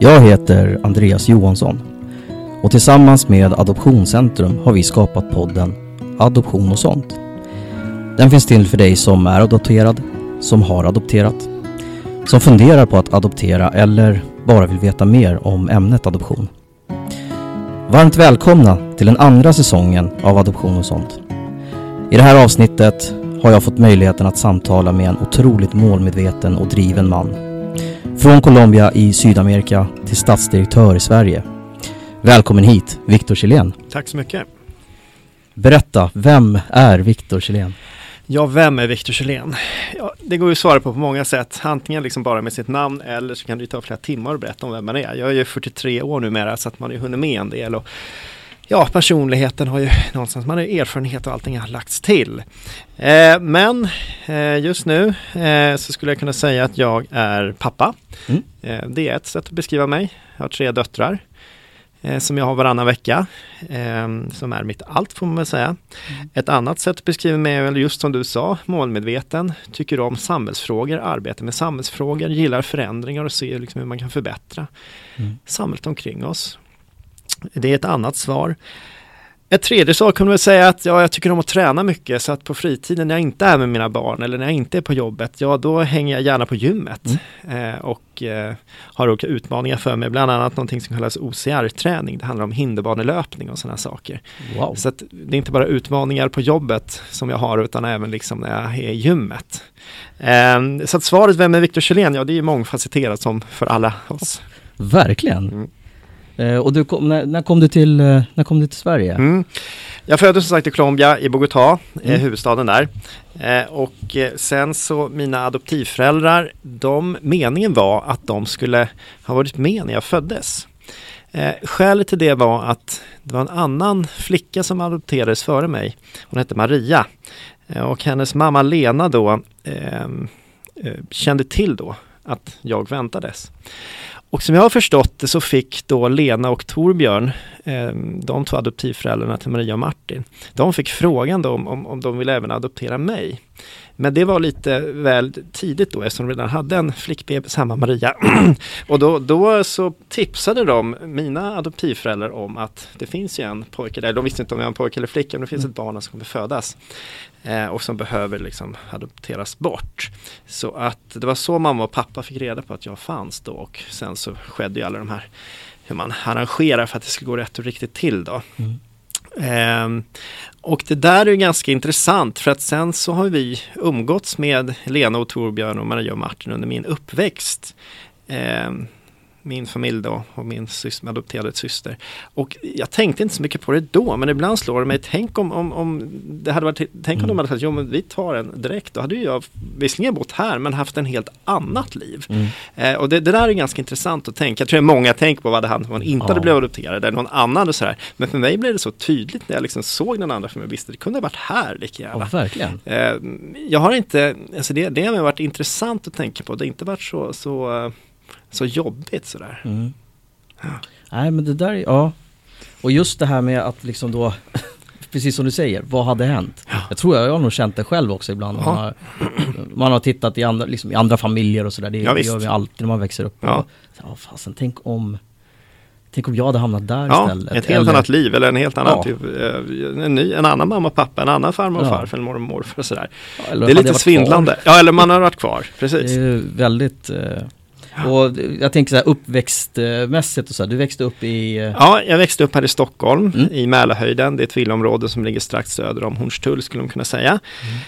Jag heter Andreas Johansson och tillsammans med Adoptionscentrum har vi skapat podden Adoption och sånt. Den finns till för dig som är adopterad, som har adopterat, som funderar på att adoptera eller bara vill veta mer om ämnet adoption. Varmt välkomna till den andra säsongen av Adoption och sånt. I det här avsnittet har jag fått möjligheten att samtala med en otroligt målmedveten och driven man. Från Colombia i Sydamerika till statsdirektör i Sverige. Välkommen hit, Viktor Kjellén. Tack så mycket. Berätta, vem är Viktor Kjellén? Ja, vem är Viktor Kjellén? Ja, det går ju att svara på på många sätt. Antingen liksom bara med sitt namn eller så kan det ta flera timmar att berätta om vem man är. Jag är ju 43 år numera så att man har ju hunnit med en del. Och ja, personligheten har ju någonstans, man har erfarenhet och allting har lagts till. Eh, men eh, just nu eh, så skulle jag kunna säga att jag är pappa. Mm. Eh, det är ett sätt att beskriva mig. Jag har tre döttrar eh, som jag har varannan vecka. Eh, som är mitt allt får man väl säga. Mm. Ett annat sätt att beskriva mig är just som du sa, målmedveten, tycker om samhällsfrågor, arbetar med samhällsfrågor, gillar förändringar och ser liksom hur man kan förbättra mm. samhället omkring oss. Det är ett annat svar. Ett tredje sak kunde väl säga att ja, jag tycker om att träna mycket så att på fritiden när jag inte är med mina barn eller när jag inte är på jobbet, ja då hänger jag gärna på gymmet mm. eh, och eh, har olika utmaningar för mig, bland annat någonting som kallas OCR-träning. Det handlar om hinderbanelöpning och sådana saker. Wow. Så att det är inte bara utmaningar på jobbet som jag har utan även liksom när jag är i gymmet. Eh, så att svaret, vem är Viktor Kjellén? Ja, det är mångfacetterat som för alla oss. Verkligen. Mm. Eh, och du kom, när, när, kom du till, eh, när kom du till Sverige? Mm. Jag föddes som sagt i Colombia, i Bogotá, mm. huvudstaden där. Eh, och sen så mina adoptivföräldrar, de, meningen var att de skulle ha varit med när jag föddes. skälet till det var att det var en annan flicka som adopterades före mig. Hon hette Maria. och hennes mamma Lena då eh, kände till då att jag väntades. Och som jag har förstått det så fick då Lena och Torbjörn, eh, de två adoptivföräldrarna till Maria och Martin, de fick frågan då om, om, om de ville även adoptera mig. Men det var lite väl tidigt då eftersom de redan hade en flickbebis hemma, Maria. och då, då så tipsade de mina adoptivföräldrar om att det finns ju en pojke där. De visste inte om jag var en pojke eller flicka, men det finns ett barn som kommer födas. Eh, och som behöver liksom adopteras bort. Så att det var så mamma och pappa fick reda på att jag fanns då och sen så skedde ju alla de här hur man arrangerar för att det ska gå rätt och riktigt till då. Mm. Eh, och det där är ganska intressant för att sen så har vi umgåtts med Lena och Torbjörn och Maria och Martin under min uppväxt. Eh, min familj då och min syster, adopterade syster. Och jag tänkte inte så mycket på det då, men ibland slår det mig, tänk om, om, om det hade varit, tänk om mm. de hade sagt, jo men vi tar en direkt, då hade ju jag visserligen bott här, men haft en helt annat liv. Mm. Eh, och det, det, där är ganska intressant att tänka, jag tror att många tänker på vad det hade om man inte ja. hade blivit adopterad, eller någon annan och sådär. Men för mig blev det så tydligt när jag liksom såg den andra, för jag visste, det kunde ha varit här lika gärna. Ja, verkligen. Eh, jag har inte, alltså det, det har varit intressant att tänka på, det har inte varit så, så så jobbigt sådär. Mm. Ja. Nej men det där, ja. Och just det här med att liksom då, precis som du säger, vad hade hänt? Ja. Jag tror jag, jag har nog känt det själv också ibland. Man har, man har tittat i andra, liksom, i andra familjer och sådär. Det, ja, det gör vi alltid när man växer upp. Ja. Och, ja, fasen, tänk om Tänk om jag hade hamnat där ja, istället. ett helt eller... annat liv eller en helt annan ja. typ, eh, en, ny, en annan mamma och pappa, en annan farmor och ja. farfar, en mormor och morfar och sådär. Ja, det är lite svindlande. Kvar. Ja, eller man har varit kvar, precis. Det är väldigt eh, och jag tänker så här uppväxtmässigt och så här, du växte upp i? Eh, ja, jag växte upp här i Stockholm mm. i Mälarhöjden. Det är ett villaområde som ligger strax söder om Hornstull skulle man kunna säga. Mm.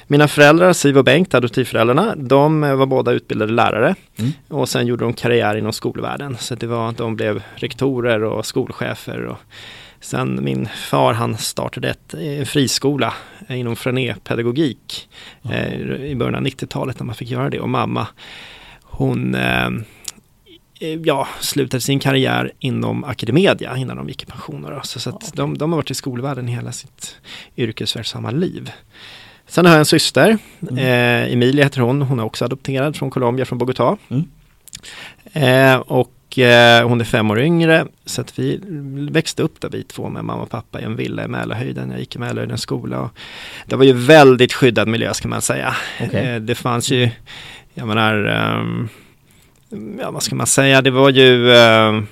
Mina föräldrar, Siv och Bengt, adoptivföräldrarna, de var båda utbildade lärare mm. och sen gjorde de karriär inom skolvärlden. Så det var, de blev rektorer och skolchefer och Sen min far han startade ett, en friskola inom Frené-pedagogik eh, i början av 90-talet när man fick göra det och mamma hon eh, Eh, ja, slutade sin karriär inom Academedia innan de gick i pension. Då. Så, så att de, de har varit i skolvärlden hela sitt yrkesverksamma liv. Sen har jag en syster, mm. eh, Emilia heter hon, hon är också adopterad från Colombia, från Bogotá. Mm. Eh, och eh, hon är fem år yngre, så att vi växte upp där vi två med mamma och pappa i en villa i Mälarhöjden. Jag gick i Mälarhöjdens skola. Och det var ju väldigt skyddad miljö ska man säga. Okay. Eh, det fanns ju, jag menar, um, ja vad ska man säga, det var ju eh,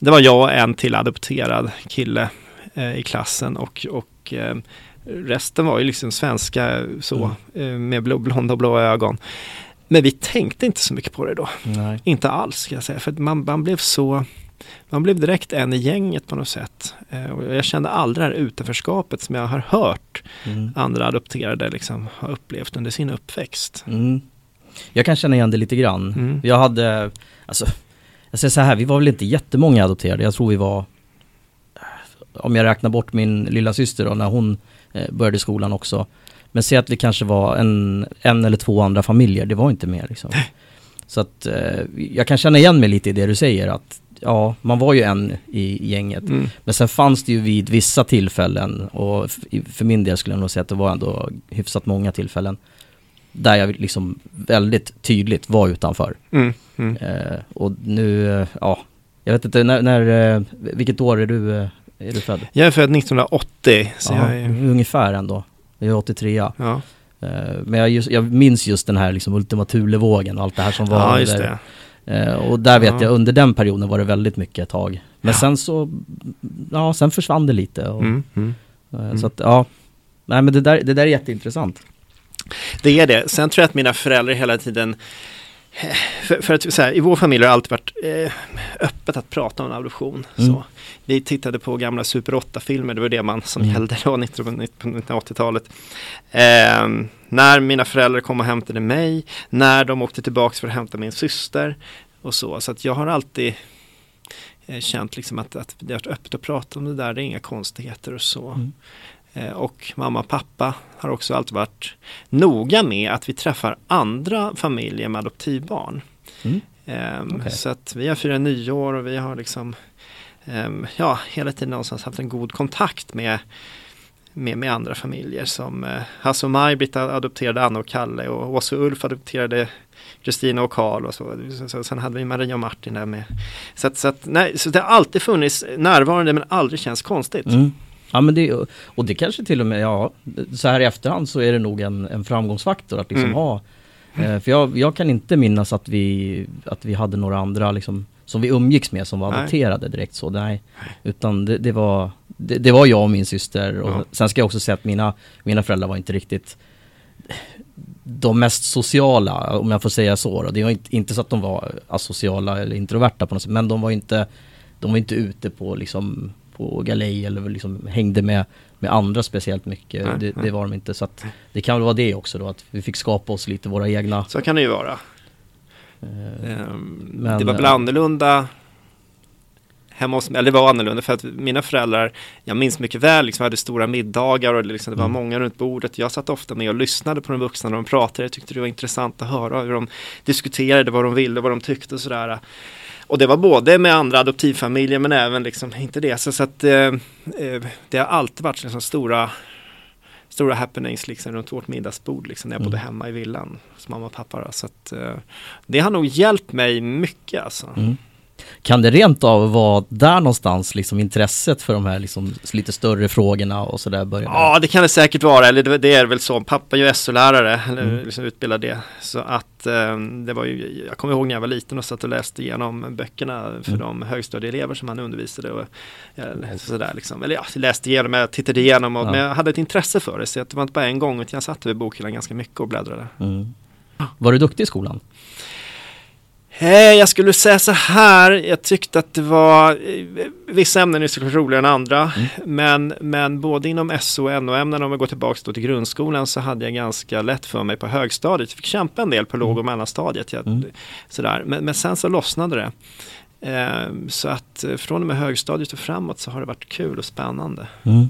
det var jag och en till adopterad kille eh, i klassen och, och eh, resten var ju liksom svenska så mm. med blå, blonda och blåa ögon. Men vi tänkte inte så mycket på det då. Nej. Inte alls ska jag säga, för man, man blev så man blev direkt en i gänget på något sätt. Och jag kände aldrig det här utanförskapet som jag har hört mm. andra adopterade liksom har upplevt under sin uppväxt. Mm. Jag kan känna igen det lite grann. Mm. Jag hade, alltså, jag säger så här, vi var väl inte jättemånga adopterade. Jag tror vi var, om jag räknar bort min lilla syster då, när hon eh, började skolan också. Men säg att vi kanske var en, en eller två andra familjer, det var inte mer liksom. Så att eh, jag kan känna igen mig lite i det du säger att ja, man var ju en i gänget. Mm. Men sen fanns det ju vid vissa tillfällen och för min del skulle jag nog säga att det var ändå hyfsat många tillfällen där jag liksom väldigt tydligt var utanför. Mm. Mm. Eh, och nu, eh, ja, jag vet inte, när, när, eh, vilket år är du, eh, är du född? Jag är född 1980. Så ja, jag är... Ungefär ändå. Jag är 83 ja. Men jag, just, jag minns just den här liksom Ultima Thule-vågen och allt det här som var ja, där. Och där vet ja. jag, under den perioden var det väldigt mycket ett tag. Men ja. sen så, ja sen försvann det lite. Och, mm, mm, så att ja, nej men det där, det där är jätteintressant. Det är det. Sen tror jag att mina föräldrar hela tiden för, för att så här, i vår familj har det alltid varit eh, öppet att prata om adoption. Mm. Så. Vi tittade på gamla Super 8-filmer, det var det man som mm. gällde då, 1980-talet. Eh, när mina föräldrar kom och hämtade mig, när de åkte tillbaka för att hämta min syster och så. Så att jag har alltid eh, känt liksom att, att det har varit öppet att prata om det där, det är inga konstigheter och så. Mm. Eh, och mamma och pappa har också alltid varit noga med att vi träffar andra familjer med adoptivbarn. Mm. Um, okay. Så att vi har firat nyår och vi har liksom um, ja, hela tiden någonstans haft en god kontakt med, med, med andra familjer som uh, Hasse och Maj-Britt adopterade Anna och Kalle och Åsa och Ulf adopterade Kristina och Karl och så. så. Sen hade vi Maria och Martin där med. Så, att, så, att, nej, så det har alltid funnits närvarande men aldrig känns konstigt. Mm. Ja men det, och det kanske till och med, ja, så här i efterhand så är det nog en, en framgångsfaktor att liksom mm. ha eh, För jag, jag, kan inte minnas att vi, att vi hade några andra liksom som vi umgicks med som var adopterade direkt så, nej. Utan det, det var, det, det, var jag och min syster och ja. sen ska jag också säga att mina, mina föräldrar var inte riktigt de mest sociala, om jag får säga så. Då. Det var inte, inte så att de var asociala eller introverta på något sätt, men de var inte, de var inte ute på liksom på galej eller liksom hängde med, med andra speciellt mycket. Nej, det, det, var de inte. Så att det kan väl vara det också då, att vi fick skapa oss lite våra egna. Så kan det ju vara. Uh, men, det var väl annorlunda hemma hos mig, eller det var annorlunda för att mina föräldrar, jag minns mycket väl, liksom hade stora middagar och liksom, det var mm. många runt bordet. Jag satt ofta med och lyssnade på de vuxna när de pratade. Jag tyckte det var intressant att höra hur de diskuterade, vad de ville, vad de tyckte och sådär. Och det var både med andra adoptivfamiljer men även liksom, inte det, så, så att eh, eh, det har alltid varit liksom stora stora happenings liksom runt vårt middagsbord liksom när jag mm. bodde hemma i villan hos mamma och pappa. Då. Så att, eh, det har nog hjälpt mig mycket alltså. Mm. Kan det rent av vara där någonstans liksom intresset för de här liksom lite större frågorna och sådär börjar? Ja det kan det säkert vara, eller det, det är väl så. Pappa är ju SO-lärare, eller mm. liksom utbildad det. Så att eh, det var ju, jag kommer ihåg när jag var liten och satt och läste igenom böckerna för mm. de högstadieelever som han undervisade. Och, eller, sådär liksom. Eller ja, läste igenom, jag tittade igenom och, ja. men jag hade ett intresse för det. Så det var inte bara en gång, utan jag satt vid bokhyllan ganska mycket och bläddrade. Mm. Var du duktig i skolan? Jag skulle säga så här, jag tyckte att det var eh, vissa ämnen är såklart roligare än andra, mm. men, men både inom SO och NO-ämnen, om vi går tillbaka till grundskolan, så hade jag ganska lätt för mig på högstadiet. Jag fick kämpa en del på låg och mm. mellanstadiet. Jag, mm. sådär. Men, men sen så lossnade det. Eh, så att eh, från och med högstadiet och framåt så har det varit kul och spännande. Mm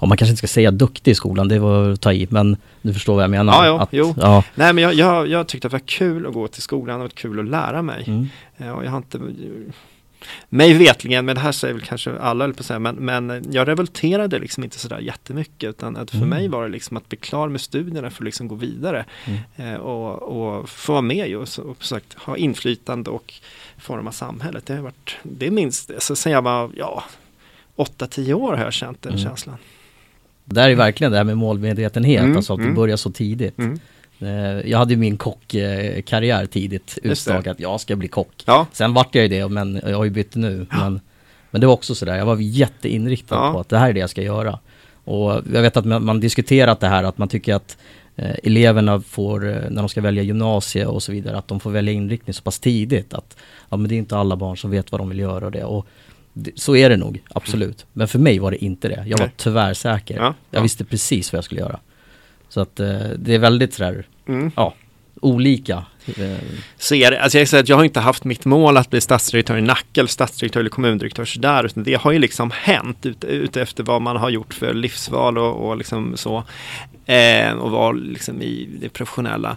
ja, man kanske inte ska säga duktig i skolan, det var att ta i, men du förstår vad jag menar. Ja, jo, att, jo. Ja. Nej, men jag, jag, jag tyckte att det var kul att gå till skolan och kul att lära mig. Mm. Eh, och jag har inte, mig vetligen, men det här säger väl kanske alla, på säga, men, men jag revolterade liksom inte sådär jättemycket, utan att för mm. mig var det liksom att bli klar med studierna för att liksom gå vidare mm. eh, och, och få vara med och, och sagt, ha inflytande och forma samhället. Det har varit, det minst, alltså, sen jag var, ja, 8-10 år har jag känt den mm. känslan. Det är verkligen det här med målmedvetenhet, mm, alltså att mm. börjar så tidigt. Mm. Eh, jag hade ju min kockkarriär tidigt utstakat, jag ska bli kock. Ja, Sen vart jag ju det, men jag har ju bytt nu. Men, men det var också sådär, jag var jätteinriktad Ja. på att det här är det jag ska göra. Och jag vet att man, man diskuterat det här, att man tycker att eh, eleverna får, eh, när de ska välja gymnasie och så vidare, att de får välja inriktning så pass tidigt. Att ja, men det är inte alla barn som vet vad de vill göra och det. Och det, så är det nog, absolut. Men för mig var det inte det. Jag var Nej. tvärsäker. Ja, Jag ja. visste precis vad jag skulle göra. Så att eh, det är väldigt sådär, mm. ja, olika. Eh, ser, alltså jag, säger att jag har inte haft mitt mål att bli stadsdirektör i Nacka eller stadsdirektör eller kommundirektör sådär, utan det har ju liksom hänt ut, ut efter vad man har gjort för livsval och, och liksom så. Eh, och var liksom i det professionella.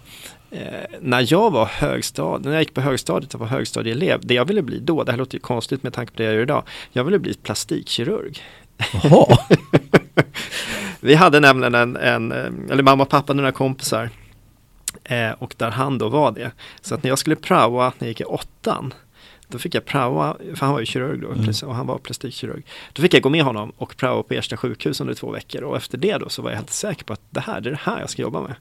Eh, när jag var högstad, när jag gick på högstadiet och var högstadieelev, det jag ville bli då, det här låter ju konstigt med tanke på det jag gör idag, jag ville bli plastikkirurg. Vi hade nämligen en, en eh, eller mamma och pappa, några kompisar. Eh, och där han då var det. Så att när jag skulle praoa när jag gick i åttan, då fick jag praoa, för han var ju kirurg då, Mm. och han var plastikkirurg. Då fick jag gå med honom och praoa på Ersta sjukhus under två veckor. Och efter det då så var jag helt säker på att det här, det är det här jag ska jobba med.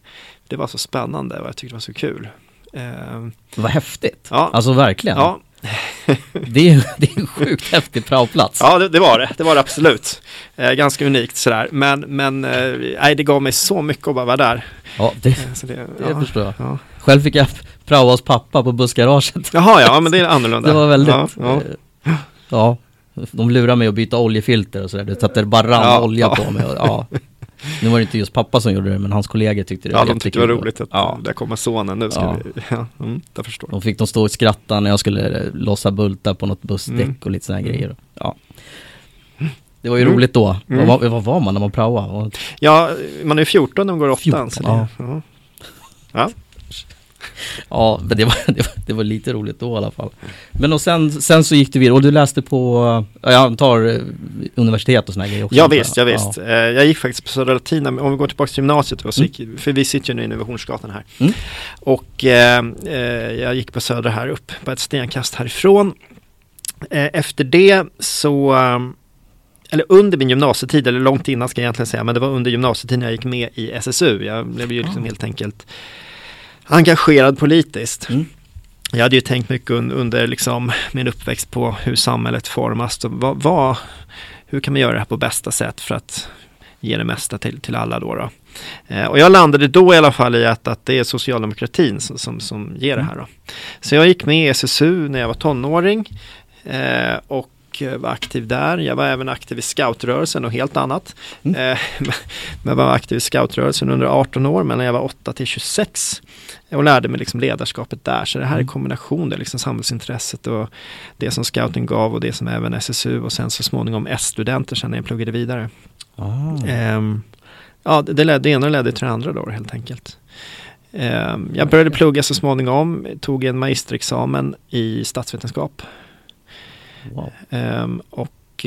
Det var så spännande och jag tyckte det var så kul. Eh, vad häftigt. Ja. Alltså verkligen. ja, Det är det är en sjukt häftig praoplats. Ja, det, det var det. Det var det absolut. Eh, ganska unikt sådär. Men, men eh, det gav mig så mycket att bara vara där. Ja, det, Eh, det, det ja, förstår jag. ja. Själv fick jag praoa hos pappa på bussgaraget. Jaha, ja, men det är annorlunda. Det var väldigt, Ja, ja. eh, ja. De lurade mig att byta oljefilter och sådär. Det satte bara rann Ja, olja ja. på mig. Och, ja. Nu var det inte just pappa som gjorde det, men hans kollegor tyckte det Ja, var de tyckte det var roligt att Ja. där kommer sonen, nu ska Ja. vi, ja, mm, jag förstår. De fick de stå och skratta när jag skulle eh, lossa bultar på något bussdäck Mm. och lite sådana Mm. grejer. Ja. Det var ju Mm. roligt då. Mm. Vad, var- vad var man när man praoade? Ja, man är 14 när man går åttan. 14, så det, ja. ja. Ja. Ja, men det var, det var, det var lite roligt då i alla fall. Men och sen, sen så gick du vidare och du läste på, ja, jag antar eh, universitet och här grejer också? Ja visst, ja visst. Eh, Jag gick faktiskt på Södra Latin, om vi går tillbaka till gymnasiet då, så Mm. gick, för vi sitter ju nu i Innovationsgatan här. Mm. Och eh, eh, jag gick på Södra här upp, på ett stenkast härifrån. Efter det så, eller under min gymnasietid, eller långt innan ska jag egentligen säga, men det var under gymnasietiden jag gick med i SSU. Jag blev ju liksom Ah. helt enkelt engagerad politiskt. Mm. Jag hade ju tänkt mycket un- under liksom min uppväxt på hur samhället formas. Vad, vad, hur kan man göra det här på bästa sätt för att ge det mesta till, till alla då. då. Eh, och jag landade då i alla fall i att, att det är socialdemokratin som, som, som ger det här. Då. Så jag gick med i SSU när jag var tonåring eh, och var aktiv där. Jag var även aktiv i scoutrörelsen och helt annat. Mm. Eh, men jag var aktiv i scoutrörelsen under 18 år mellan jag var 8 till 26 och lärde mig liksom ledarskapet där. Så det här är Mm. kombination, det är liksom samhällsintresset och det som scouten gav och det som även SSU och sen så småningom S-studenter sen när jag pluggade vidare. Ehm, ja, det, ledde, det ena ledde till det andra då helt enkelt. Ehm, jag började plugga så småningom, tog en magisterexamen i statsvetenskap. Wow. Ehm, och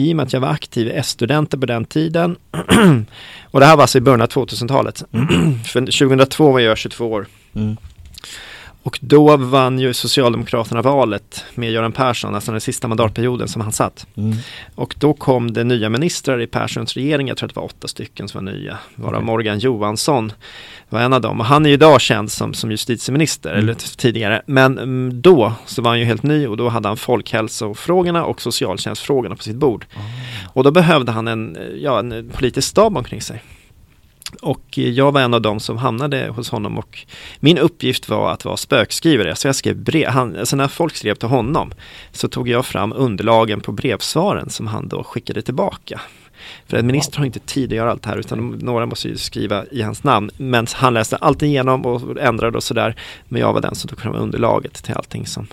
i och med att jag var aktiv i S-studenter på den tiden och det här var alltså i början av 2000-talet. För 2002 var jag 22 år. Mm. Och då vann ju Socialdemokraterna valet med Göran Persson, alltså den sista mandatperioden som han satt. Mm. Och då kom det nya ministrar i Perssons regering, jag tror att det var åtta stycken som var nya, varav Okej. Morgan Johansson var en av dem. Och han är ju idag känd som, som justitieminister, Mm. eller tidigare. Men mm, då så var han ju helt ny och då hade han folkhälsofrågorna och socialtjänstfrågorna på sitt bord. Ah. Och då behövde han en, ja, en politisk stab omkring sig. Och jag var en av dem som hamnade hos honom och min uppgift var att vara spökskrivare. Så jag skrev brev, han, alltså när folk skrev till honom så tog jag fram underlagen på brevsvaren som han då skickade tillbaka. För en minister har inte tid att göra allt det här utan några måste ju skriva i hans namn. Men han läste allt igenom och ändrade och sådär. Men jag var den som tog fram underlaget till allting som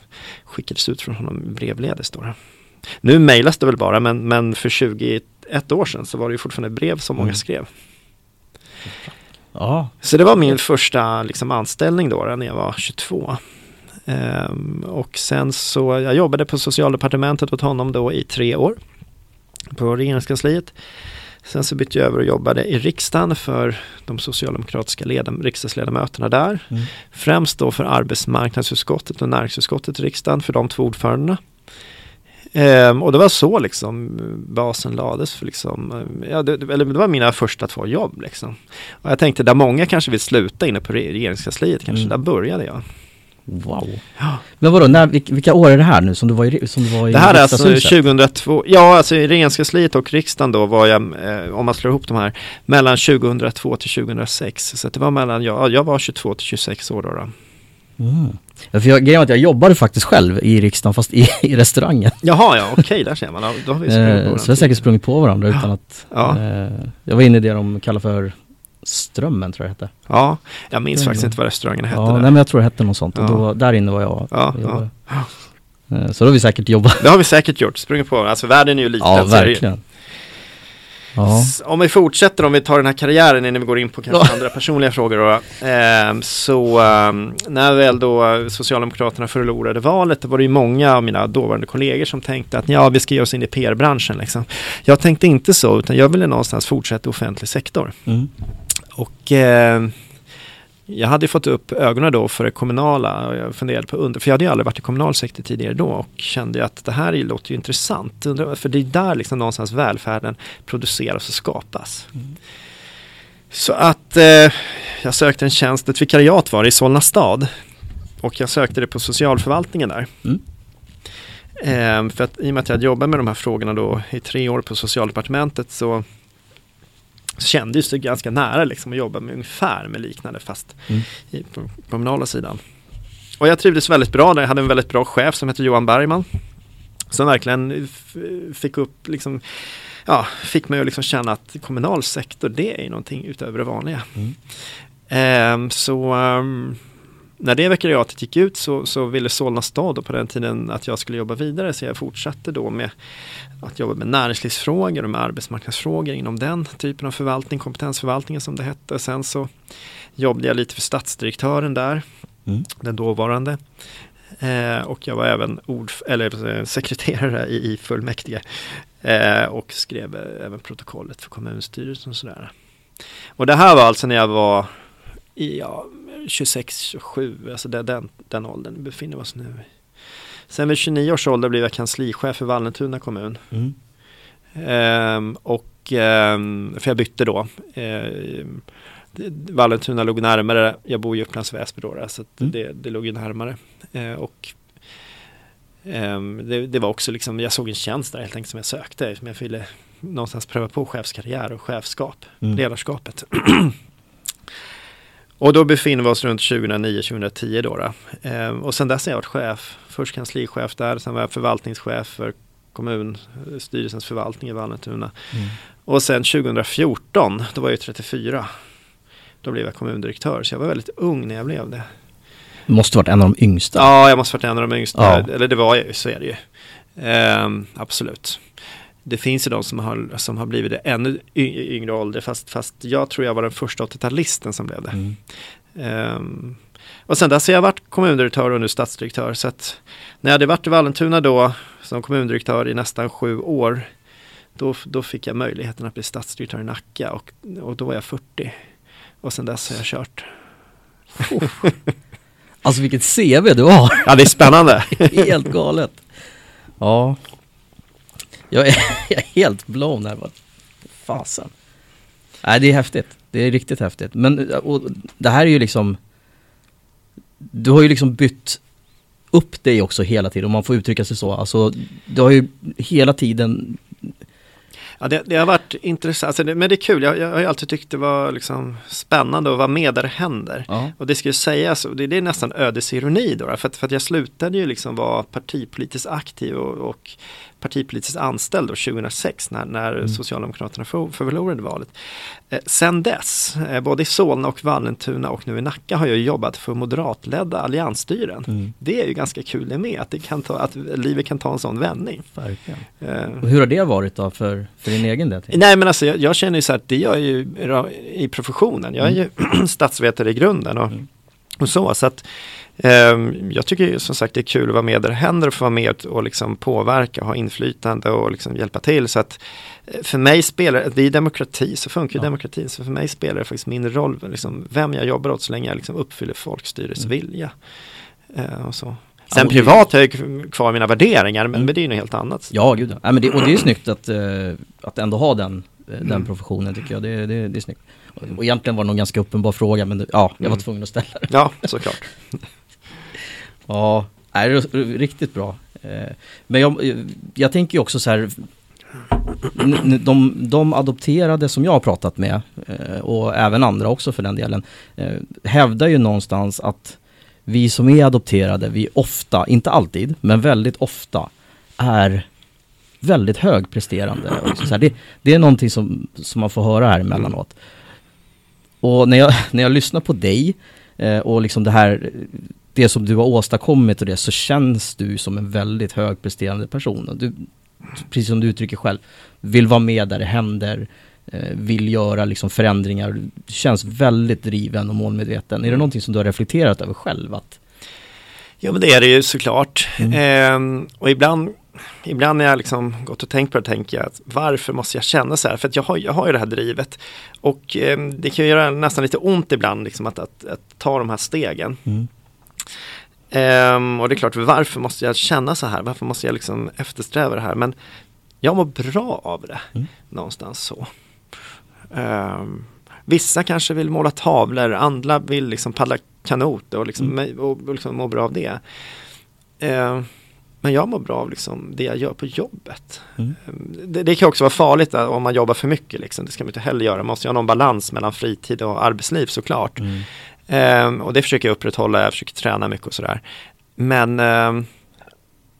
skickades ut från honom brevledes. Då. Nu mejlas det väl bara men, men för 21 år sedan så var det ju fortfarande brev som många Mm. skrev. Ja, Så det var min första liksom, anställning då, när jag var 22. Ehm, och sen så, jag jobbade på socialdepartementet åt honom då i tre år. På regeringskansliet. Sen så bytte jag över och jobbade i riksdagen för de socialdemokratiska ledam- riksdagsledamöterna där. Mm. Främst Främst då för arbetsmarknadsutskottet och näringsutskottet i riksdagen, för de två ordförandena. Ehm, och det var så liksom basen lades för liksom, ja, det, eller det var mina första två jobb liksom. Och jag tänkte där många kanske vill sluta inne på regeringskansliet kanske, Mm. där började jag. Wow. Ja. Men vadå, när, vilka, år är det här nu som du var i, som du var i Det här är alltså riksdagshuset? 2002, ja alltså i regeringskansliet och riksdagen då var jag, eh, om man slår ihop de här, mellan 2002 till 2006. Så det var mellan, ja, jag var 22 till 26 år då. då. Mm. Ja, för jag, grejen att jag jobbade faktiskt själv i riksdagen fast i, i restaurangen. Jaha, ja okej, där ser man. Ja, Då har vi Eh, så vi har säkert sprungit på varandra utan att Ja. eh, Jag var inne i det de kallar för Strömmen tror jag det hette. Ja, jag minns faktiskt inte vad restaurangen hette. Ja, där. nej men jag tror det hette något sånt och då, där inne var jag Ja, jobbade. Eh, Så då har vi säkert jobbat. Det har vi säkert gjort, sprungit på varandra. Alltså världen är ju liten. Ja, verkligen. Ja. Om vi fortsätter, om vi tar den här karriären innan vi går in på kanske Ja. andra personliga frågor då. Ehm, så ehm, när väl då Socialdemokraterna förlorade valet, då var det ju många av mina dåvarande kollegor som tänkte att ja, vi ska ge oss in i PR-branschen liksom. Jag tänkte inte så, utan jag ville någonstans fortsätta i offentlig sektor. Mm. Och ehm, jag hade fått upp ögonen då för det kommunala och jag funderade på under, för jag hade ju aldrig varit i kommunal sektor tidigare då och kände att det här är- låter ju intressant. För det är där liksom någonstans välfärden produceras och skapas. Så att eh, jag sökte en tjänst, ett vikariat var det i Solna stad. Och jag sökte det på socialförvaltningen där. Mm. Ehm, för att i och med att jag jobbat med de här frågorna då i tre år på socialdepartementet så kändes det ganska nära liksom att jobba med ungefär med liknande fast Mm. i, på på kommunala sidan. Och jag trivdes väldigt bra där. Jag hade en väldigt bra chef som hette Johan Bergman. Som verkligen fick upp, liksom, ja, fick mig att liksom känna att kommunal sektor det är någonting utöver det vanliga. Mm. Ehm, så ehm, när det vikariatet gick ut så, så ville Solna stad på den tiden att jag skulle jobba vidare så jag fortsatte då med att jobba med näringslivsfrågor och med arbetsmarknadsfrågor inom den typen av förvaltning, kompetensförvaltningen som det hette. Sen så jobbade jag lite för stadsdirektören där, Mm. den dåvarande. Eh, och jag var även ord, eller, eh, sekreterare i, i fullmäktige. Eh, och skrev eh, även protokollet för kommunstyrelsen och sådär. Och det här var alltså när jag var i ja, 26-27, alltså det, den, den åldern vi befinner oss nu. Sen vid 29 års ålder blev jag kanslichef för Vallentuna kommun. Mm. Ehm, och, ehm, för jag bytte då. Ehm, Vallentuna låg närmare, jag bor i Upplands Väsby då, så Mm. det, det låg ju närmare. Ehm, och ehm, det, det var också liksom, jag såg en tjänst där helt enkelt som jag sökte, som jag ville någonstans pröva på chefskarriär och chefskap, Mm. ledarskapet. och då befinner vi oss runt 2009-2010 då. då. Ehm, och sen dess har jag varit chef, först kanslichef där, sen var jag förvaltningschef för kommunstyrelsens förvaltning i Vallentuna. Mm. Och sen 2014, då var jag ju 34. Då blev jag kommundirektör, så jag var väldigt ung när jag blev det. Måste varit en av de yngsta. Ja, jag måste varit en av de yngsta, Ja. eller det var jag ju, så är det ju. Ehm, absolut. Det finns ju de som har, som har blivit det ännu yngre ålder, fast, fast jag tror jag var den första 80-talisten som blev det. Mm. Ehm, och sen dess har jag varit kommundirektör och nu stadsdirektör. Så att när jag hade varit i Vallentuna då som kommundirektör i nästan sju år då, då fick jag möjligheten att bli stadsdirektör i Nacka och, och då var jag 40. Och sen dess har jag kört. Alltså vilket CV du har! Ja, det är spännande. helt galet. Ja. Jag är, jag är helt blown här bara. Fasen. Nej det är häftigt. Det är riktigt häftigt. Men och det här är ju liksom Du har ju liksom bytt upp dig också hela tiden om man får uttrycka sig så. Alltså du har ju hela tiden Ja, det, det har varit intressant, alltså det, men det är kul. Jag, jag har ju alltid tyckt det var liksom spännande att vara med där det händer. Ja. Och det ska ju sägas, och det, det är nästan ödesironi då, för att, för att jag slutade ju liksom vara partipolitiskt aktiv och, och partipolitiskt anställd då 2006 när, när Mm. Socialdemokraterna för, förlorade valet. Eh, sen dess, eh, både i Solna och Vallentuna och nu i Nacka har jag jobbat för moderatledda alliansstyren. Mm. Det är ju ganska kul det med, att, det kan ta, att livet kan ta en sån vändning. Eh, Och hur har det varit då för, för din egen del? Nej men alltså jag, jag känner ju så att det gör jag ju i professionen. Jag är ju statsvetare i grunden och, Mm. Och så. så att, ehm, jag tycker ju som sagt det är kul att vara med där det händer och få vara med och liksom påverka, ha inflytande och liksom hjälpa till. Så att eh, för mig spelar, det är demokrati, så funkar ju Ja. demokratin. Så för mig spelar det faktiskt mindre roll liksom, vem jag jobbar åt så länge jag liksom uppfyller folkstyrets Mm. vilja. Eh, och så. Sen Ja, privat har jag ju kvar mina värderingar, men, Mm. men det är ju något helt annat. Ja, gud ja. Men det, Och det är snyggt att, eh, att ändå ha den, den Mm. professionen tycker jag. Det, det, det är snyggt. Och, egentligen var det nog en ganska uppenbar fråga, men ja, jag var Mm. tvungen att ställa den. Ja, såklart. Ja, nej, det är riktigt bra. Eh, Men jag, jag tänker ju också så här, de, de adopterade som jag har pratat med, eh, och även andra också för den delen, eh, hävdar ju någonstans att vi som är adopterade, vi ofta, inte alltid, men väldigt ofta är väldigt högpresterande. Och så här, det, det är någonting som, som man får höra här emellanåt. Och när jag, när jag lyssnar på dig eh, och liksom det här, det som du har åstadkommit och det, så känns du som en väldigt högpresterande person. Du, precis som du uttrycker själv, vill vara med där det händer, eh, vill göra liksom förändringar. Du känns väldigt driven och målmedveten. Är det någonting som du har reflekterat över själv? Att, Ja, men det är det ju såklart. Mm. Ehm, och ibland, ibland när jag liksom gått och tänkt på det, tänker jag att varför måste jag känna så här? För att jag har, jag har ju det här drivet. Och ehm, det kan ju göra nästan lite ont ibland liksom att, att, att ta de här stegen. mm. Ehm, och det är klart, varför måste jag känna så här? Varför måste jag liksom eftersträva det här? Men jag mår bra av det, Mm. någonstans så. Ehm, vissa kanske vill måla tavlor, andra vill liksom paddla kanot och, liksom, Mm. och, och liksom må bra av det. Ehm, men jag mår bra av liksom det jag gör på jobbet. Mm. Ehm, Det, det kan också vara farligt om man jobbar för mycket. Liksom. Det ska man inte heller göra. Man måste ha någon balans mellan fritid och arbetsliv såklart. Mm. Ehm, och det försöker jag upprätthålla, jag försöker träna mycket och sådär. Men ehm,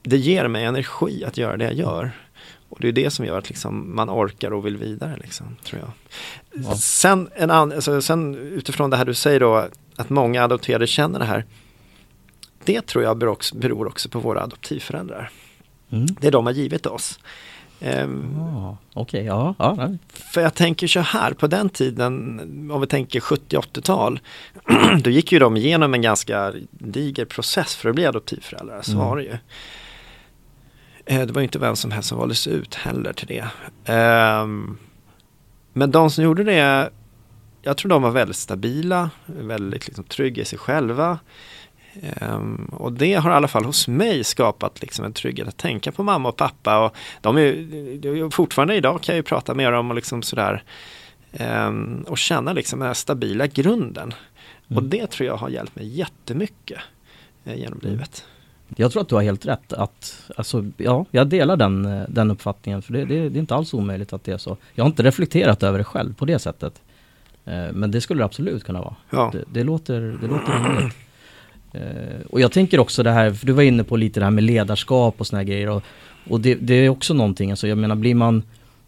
det ger mig energi att göra det jag gör. Och det är det som gör att liksom, man orkar och vill vidare, liksom, tror jag. Ja. Sen, en an, alltså, sen utifrån det här du säger då, att många adopterade känner det här. Det tror jag beror också, på våra adoptivföräldrar. Mm. Det de har givit oss. Ehm, Ah, Okej, ja. ja nej. för jag tänker så här, på den tiden, om vi tänker 70-80-tal, då gick ju de igenom en ganska diger process för att bli adoptivföräldrar, så Mm. var det ju. Eh, Det var ju inte vem som helst som valdes ut heller till det. Ehm, Men de som gjorde det, jag tror de var väldigt stabila, väldigt liksom trygga i sig själva. Ehm, och det har i alla fall hos mig skapat liksom en trygghet att tänka på mamma och pappa. Och de är, ju- fortfarande idag kan jag ju prata med dem och liksom sådär. ehm, och känna liksom den här stabila grunden. Och Mm. det tror jag har hjälpt mig jättemycket eh, genom Mm. livet. Jag tror att du har helt rätt att, alltså, ja, jag delar den, eh, den uppfattningen för det, det, det är inte alls omöjligt att det är så. Jag har inte reflekterat över det själv på det sättet. Eh, Men det skulle det absolut kunna vara. Ja. Det, det låter, det låter rimligt. Eh, Och jag tänker också det här, för du var inne på lite det här med ledarskap och såna här grejer. Och, och det, det är också någonting, alltså jag menar blir man,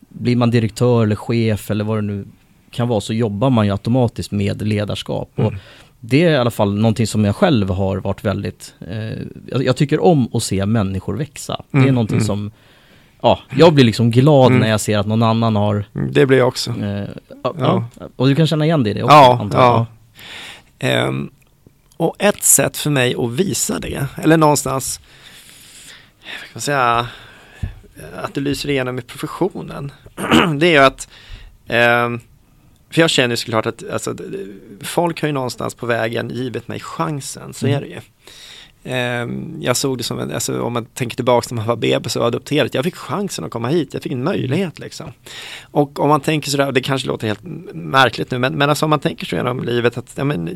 blir man direktör eller chef eller vad det nu kan vara så jobbar man ju automatiskt med ledarskap. Och Mm. det är i alla fall någonting som jag själv har varit väldigt, eh, jag, tycker om att se människor växa. Det är Mm, någonting mm. som, ja, jag blir liksom glad Mm. när jag ser att någon annan har, Mm, Det blir jag också. eh, ja, Ja. och du kan känna igen det i det också? Ja, antar jag. ja. Ehm, och ett sätt för mig att visa det, eller någonstans, vad kan man säga, att det lyser igenom i professionen, det är ju att, ehm, för jag känner ju såklart att alltså, folk har ju någonstans på vägen givit mig chansen, så Mm. är det ju. Ehm, jag såg det som en, alltså, om man tänker tillbaka när man var bebis och adopterad, jag fick chansen att komma hit, jag fick en möjlighet liksom. Och om man tänker sådär, och det kanske låter helt märkligt nu, men, men alltså om man tänker så genom livet att ja, men, eh,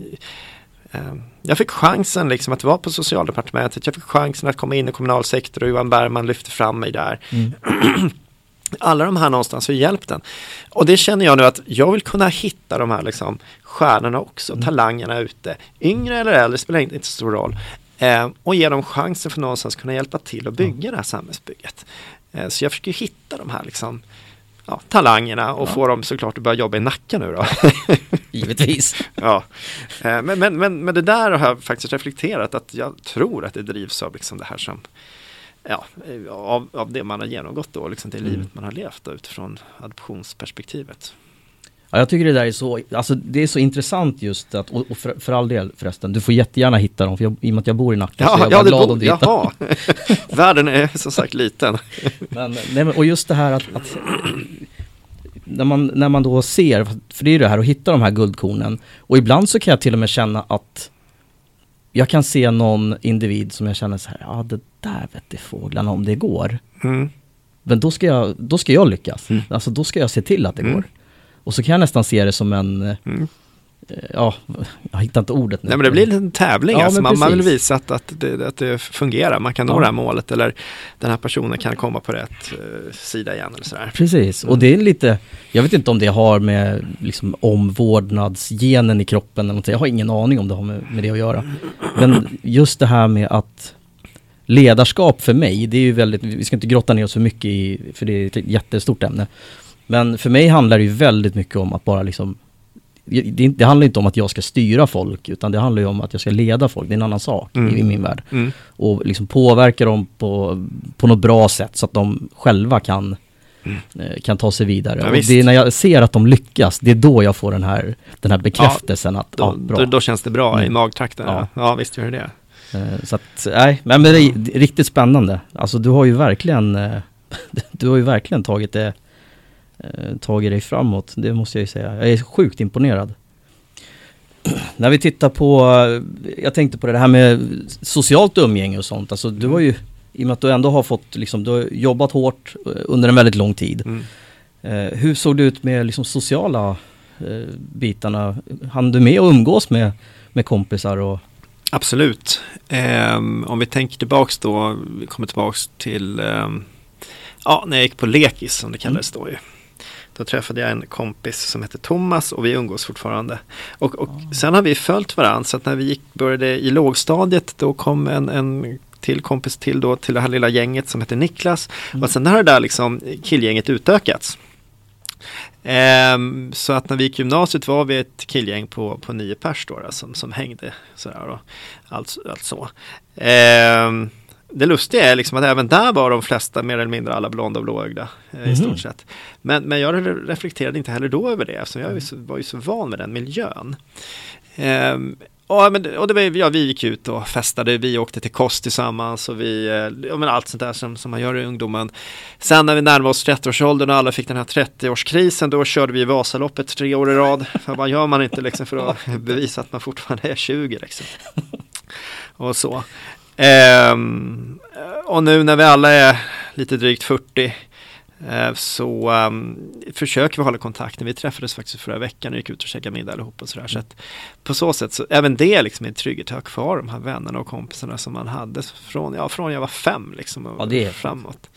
jag fick chansen liksom att vara på socialdepartementet, jag fick chansen att komma in i kommunal sektor och Johan Bergman lyfte fram mig där. Mm. Alla de här någonstans har hjälpt en. Och det känner jag nu att jag vill kunna hitta de här liksom stjärnorna också, Mm. talangerna ute. Yngre eller äldre spelar inte så stor roll. Eh, och ge dem chansen för någonstans kunna hjälpa till att bygga det här samhällsbygget. Eh, så jag försöker hitta de här liksom, ja, talangerna och Ja. få dem såklart att börja jobba i Nacka nu då. Givetvis. ja. eh, men, men, men, men det där har jag faktiskt reflekterat att jag tror att det drivs av liksom det här som Ja, av, av det man har genomgått då, liksom det Mm. livet man har levt då, utifrån adoptionsperspektivet. Ja, jag tycker det där är så, alltså det är så intressant just att, och, och för, för all del förresten, du får jättegärna hitta dem, för jag, i och med att jag bor i Nacka så är jag det glad om du hittar jaha. Världen är som sagt liten. Men, nej, men, och just det här att, att när, man, när man då ser, för det är ju det här att hitta de här guldkornen, och ibland så kan jag till och med känna att jag kan se någon individ som jag känner så här, ja det där vet fåglarna om det går. Mm. Men då ska jag, då ska jag lyckas. Mm. Alltså då ska jag se till att det Mm. går. Och så kan jag nästan se det som en, eh, Mm. ja, jag hittar inte ordet nu. Nej men det blir en tävling Ja, alltså. man, man vill visa att, att, det, att det fungerar. Man kan nå Ja. det här målet eller den här personen kan komma på rätt eh, sida igen eller sådär. Precis, Mm. och det är lite, jag vet inte om det har med liksom omvårdnadsgenen i kroppen eller något. Jag har ingen aning om det har med, med det att göra. Men just det här med att ledarskap för mig, det är ju väldigt, vi ska inte grotta ner oss för mycket i, för det är ett jättestort ämne. Men för mig handlar det ju väldigt mycket om att bara liksom det, det handlar inte om att jag ska styra folk utan det handlar ju om att jag ska leda folk, det är en annan sak Mm. i, i min värld. Mm. Och liksom påverka dem på, på något bra sätt så att de själva kan, Mm. eh, kan ta sig vidare. Ja, och visst. det är när jag ser att de lyckas, det är då jag får den här, den här bekräftelsen att, Då, ja, bra. då, då känns det bra i Mm. magtrakten. Ja. Ja. ja visst gör det. Eh, Så att, nej, men det är det är riktigt spännande. Alltså du har ju verkligen, eh, du har ju verkligen tagit det, tagit dig framåt, det måste jag ju säga. Jag är sjukt imponerad. När vi tittar på, eh, jag tänkte på det här med socialt umgänge och sånt, alltså du har ju, i och med att du ändå har fått, liksom, du har jobbat hårt eh, under en väldigt lång tid. Mm. Eh, hur såg det ut med liksom sociala eh, bitarna? Han du med och umgås med, med kompisar och Absolut. Ehm, om vi tänker tillbaks då, vi kommer tillbaks till ehm, ja, när jag gick på lekis som det kallades då ju. Då träffade jag en kompis som hette Thomas och vi umgås fortfarande. Och, och sen har vi följt varandra så att när vi gick, började i lågstadiet då kom en, en till kompis till då till det här lilla gänget som heter Niklas. Mm. Och sen har det där liksom killgänget utökats. Ehm, så att när vi gick gymnasiet var vi ett killgäng på, på nio pers då, då, som, som hängde sådär och allt, allt så. Ehm, det lustiga är liksom att även där var de flesta mer eller mindre alla blonda och blåögda eh, i Mhm. stort sett. Men, men jag re- reflekterade inte heller då över det eftersom jag var ju så, ju så van med den miljön. Ehm, och, men, och det var, ja, vi gick ut och festade, vi åkte till kost tillsammans och vi, eh, ja, men allt sånt där som, som man gör i ungdomen. Sen när vi närmade oss 30-årsåldern och alla fick den här 30-årskrisen, då körde vi Vasaloppet tre år i rad. För vad gör man inte liksom för att bevisa att man fortfarande är 20 liksom. Och så. Ehm, och nu när vi alla är lite drygt 40 eh, så ehm, försöker vi hålla kontakten. Vi träffades faktiskt förra veckan och gick ut och käkade middag allihop och sådär. Så att på så sätt, så även det är liksom en trygghet att ha kvar de här vännerna och kompisarna som man hade från, ja, från jag var fem liksom och Ja, det är framåt.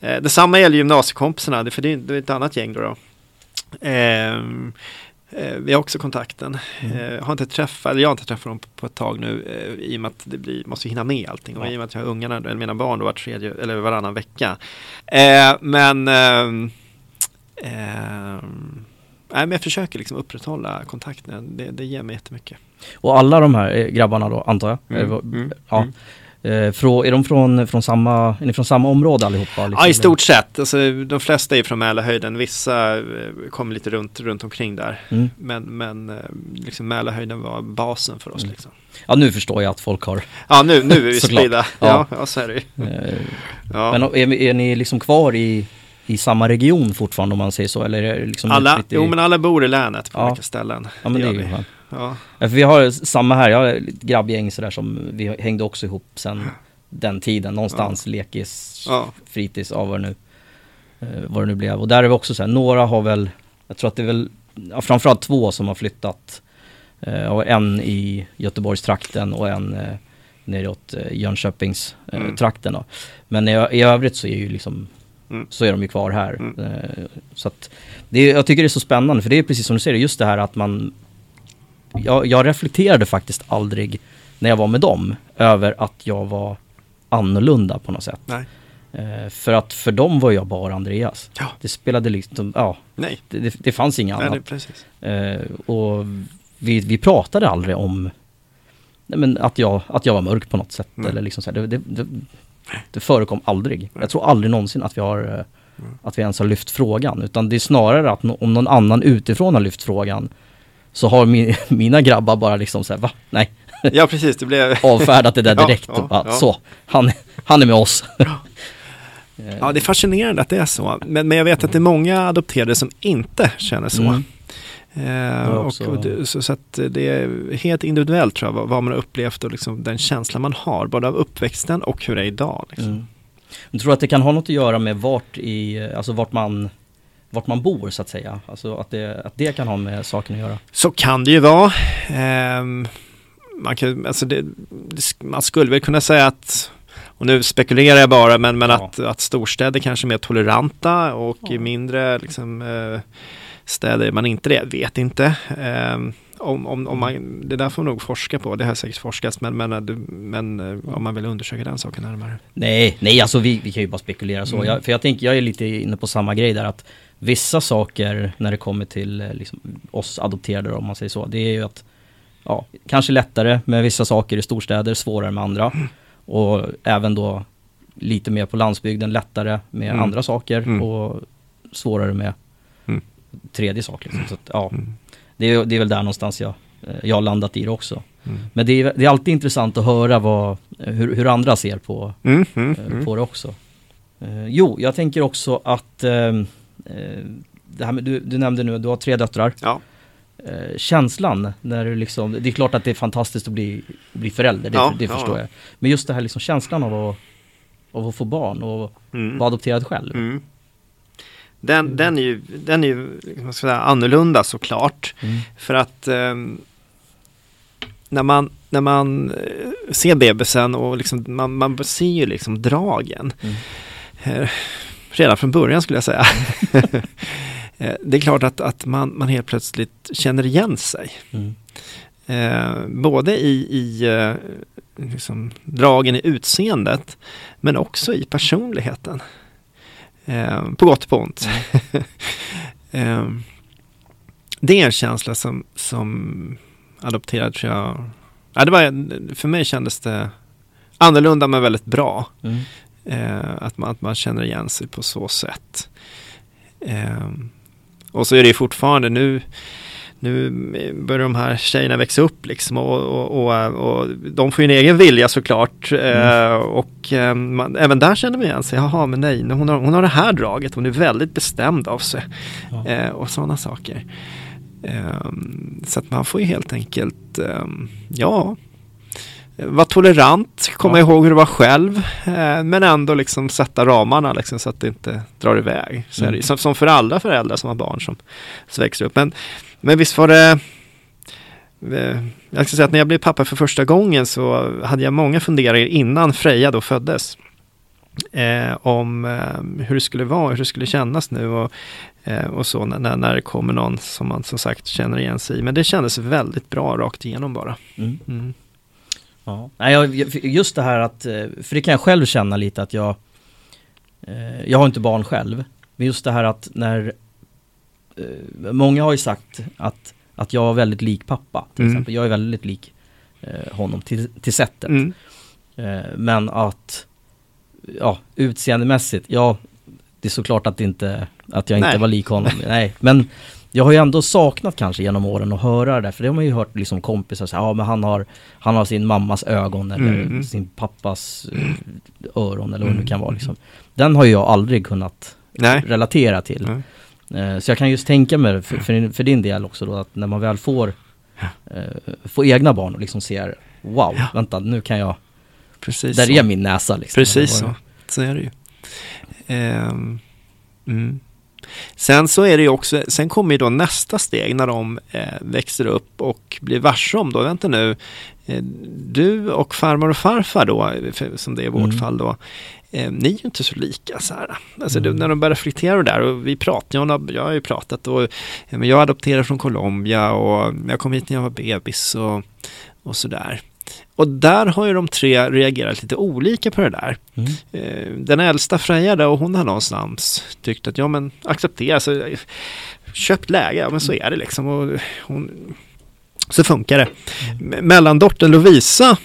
Eh, detsamma gäller gymnasiekompisarna, för det är, det är ett annat gäng då. då. Eh, vi har också kontakten. Mm. Eh, har inte träffat, jag har inte träffat dem på, på ett tag nu eh, i och med att det blir, måste hinna med allting. Och Ja. i och med att jag har ungarna, eller mina barn då var tredje eller varannan vecka. Eh, men ehm, ehm, nej, men jag försöker liksom upprätthålla kontakten. Det, det ger mig jättemycket. Och alla de här eh, grabbarna då, antar jag? Mm, Eh, mm, ja. mm. Eh, frå, är de från, från samma, är från samma område allihopa? liksom? Ja, i stort sett. Alltså, de flesta är från Mälarhöjden. Vissa eh, kommer lite runt, runt omkring där. Mm. Men, men eh, liksom Mälarhöjden var basen för oss. Mm. Liksom. Ja, nu förstår jag att folk har... Ja, nu, nu är vi spridda. Ja. Ja, ja, så är det Ja. Men är, är ni liksom kvar i, i samma region fortfarande om man säger så? Eller liksom alla, i- jo, men alla bor i länet på Ja. olika ställen. Ja, men det är ju. Ja. Ja, för vi har samma här, jag har ett grabbgäng sådär som vi hängde också ihop sen den tiden, någonstans lekis, Ja. fritids, ja vad det nu, eh, vad det nu blev. Och där är vi också så här, några har väl, jag tror att det är väl, ja, framförallt två som har flyttat. Eh, och en i Göteborgstrakten och en eh, neråt eh, Jönköpingstrakten. Mm. Eh. Men i, i övrigt så är ju liksom, Mm. så är de ju kvar här. Mm. Eh, så att, det jag tycker det är så spännande, för det är precis som du säger, just det här att man jag, jag reflekterade faktiskt aldrig när jag var med dem över att jag var annorlunda på något sätt. Nej. Eh, för att för dem var jag bara Andreas. Ja. Det spelade liksom, ja, Nej, det, det, fanns inget Nej annat. precis. Eh, och vi, vi pratade aldrig om nej, men att, jag, att jag var mörk på något sätt. Nej. Eller liksom så här, det, det, det, förekom aldrig. Jag tror aldrig någonsin att vi har eh, Mm. att vi ens har lyft frågan. Utan det är snarare att no, om någon annan utifrån har lyft frågan så har mi, mina grabbar bara liksom såhär, va? Nej, Ja, precis. Det blev... avfärdat det där Ja, direkt. ja, och bara, ja. Så, han, han är med oss. Ja, det är fascinerande att det är så. Men, men jag vet att det är många adopterade som inte känner så. Mm. Eh, och, så, så, att det är helt individuellt tror jag vad, vad man har upplevt och liksom den känslan man har både av uppväxten och hur det är idag. Liksom. Mm. Jag tror att det kan ha något att göra med vart i, alltså vart man vart man bor så att säga. Alltså att det, att det kan ha med saken att göra. Så kan det ju vara. Eh, man, kan, alltså det, man skulle väl kunna säga att och nu spekulerar jag bara, men, men ja. att, att storstäder kanske är mer toleranta och ja. i mindre liksom, eh, städer är man inte det, vet inte. Eh, om, om, om man, det där får man nog forska på, det har säkert forskats, men, men, men eh, om man vill undersöka den saken närmare. Nej, nej alltså vi, vi kan ju bara spekulera så. Mm. Jag, för jag tänker, jag är lite inne på samma grej där att vissa saker när det kommer till eh, liksom, oss adopterade om man säger så, det är ju att ja, kanske lättare med vissa saker i storstäder, svårare med andra. Mm. Och även då lite mer på landsbygden, lättare med mm. andra saker mm. och svårare med mm. tredje saker. Liksom. Så att, ja, mm. Det, är, det är väl där någonstans jag, eh, jag har landat i det också. Mm. Men det är, det är alltid intressant att höra vad, hur, hur andra ser på, eh, på det också. Eh, jo, jag tänker också att eh, det här med, du, du nämnde nu, du har tre döttrar. Ja eh, känslan när du liksom, det är klart att det är fantastiskt att bli, bli förälder, det, ja, det förstår ja. jag. Men just det här liksom känslan av att, av att få barn och mm. vara adopterad själv. Mm. Den, den är ju, den är ju liksom, säga, annorlunda såklart. Mm. För att eh, när man, när man eh, ser bebisen och liksom, man, man ser ju liksom dragen. Mm. Eh, redan från början skulle jag säga. Eh, det är klart att, att man, man helt plötsligt känner igen sig. Mm. Eh, både i, i eh, liksom, dragen i utseendet men också i personligheten. Eh, på gott och på ont. Mm. Eh, det är en känsla som, som adopterad tror jag, ja, det var, för mig kändes det annorlunda men väldigt bra. Mm. Eh, att, man, att man känner igen sig på så sätt. Och så är det fortfarande nu nu börjar de här tjejerna växa upp liksom och, och, och, och de får ju en egen vilja såklart. Mm. Eh, och eh, man, även där känner man igen sig, jaha men nej, hon har, hon har det här draget, hon är väldigt bestämd av sig. Ja. Eh, och sådana saker. Eh, så att man får ju helt enkelt, eh, ja, vara tolerant, komma ja. ihåg hur det var själv, eh, men ändå liksom sätta ramarna liksom, så att det inte drar iväg. Så mm. som, som, för alla föräldrar som har barn som, som växer upp. Men, men visst var det eh, jag ska säga att när jag blev pappa för första gången så hade jag många funderingar innan Freja då föddes. Eh, om eh, hur det skulle vara, hur det skulle kännas nu och, eh, och så när, när det kommer någon som man som sagt känner igen sig i. Men det kändes väldigt bra rakt igenom bara. Mm. Mm. Ja. Just det här att, eh, för det kan jag själv känna lite att jag eh, Jag har inte barn själv Men just det här att när eh, Många har ju sagt att, att jag är väldigt lik pappa till mm. exempel Jag är väldigt lik honom till, till sättet mm. Men att Ja, utseendemässigt, ja Det är såklart att, inte, att jag inte Nej. var lik honom Nej, men jag har ju ändå saknat kanske genom åren att höra det där, för det har man ju hört liksom kompisar säga, ja men han har, han har sin mammas ögon eller mm. mm. sin pappas uh, öron eller vad det nu kan vara liksom. Den har jag aldrig kunnat Nej. relatera till. Uh, så jag kan just tänka mig för, för, för, din del också då att när man väl får, uh, får egna barn och liksom ser, wow, vänta nu kan jag, Precis där så. är min näsa liksom. Precis så, så är det ju. Um, mm. Sen så är det ju också, sen kommer ju då nästa steg när de eh, växer upp och blir varse om då, vänta nu, eh, du och farmor och farfar då, som det är i vårt mm. fall då, eh, ni är ju inte så lika så här. Alltså mm. när de börjar reflektera där och vi pratar, jag, jag har ju pratat och men jag adopterade från Colombia och jag kom hit när jag var bebis och, och sådär. Och där har ju de tre reagerat lite olika på det där. Mm. Eh, den äldsta Freja där, och hon har någonstans tyckt att ja men acceptera, alltså, köpt läge, ja men så är det liksom. Och hon, så funkar det. Mm. Mellandottern Lovisa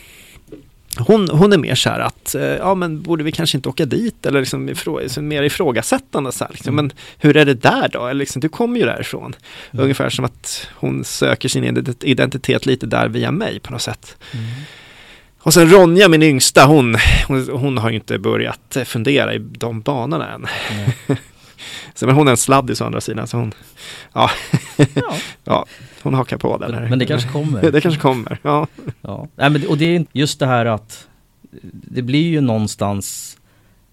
hon, hon är mer så här att, eh, ja men borde vi kanske inte åka dit eller liksom ifrå, mer ifrågasättande så här, liksom. Mm. Men hur är det där då? Eller liksom, du kommer ju därifrån. Mm. Ungefär som att hon söker sin identitet lite där via mig på något sätt. Mm. Och sen Ronja, min yngsta, hon, hon, hon, har ju inte börjat fundera i de banorna än. Så, men hon är en sladdis å andra sidan, så hon, ja, Ja. ja hon hakar på den här. Men det kanske kommer. det kanske kommer, ja. Ja, Nej, men, och det är just det här att det blir ju någonstans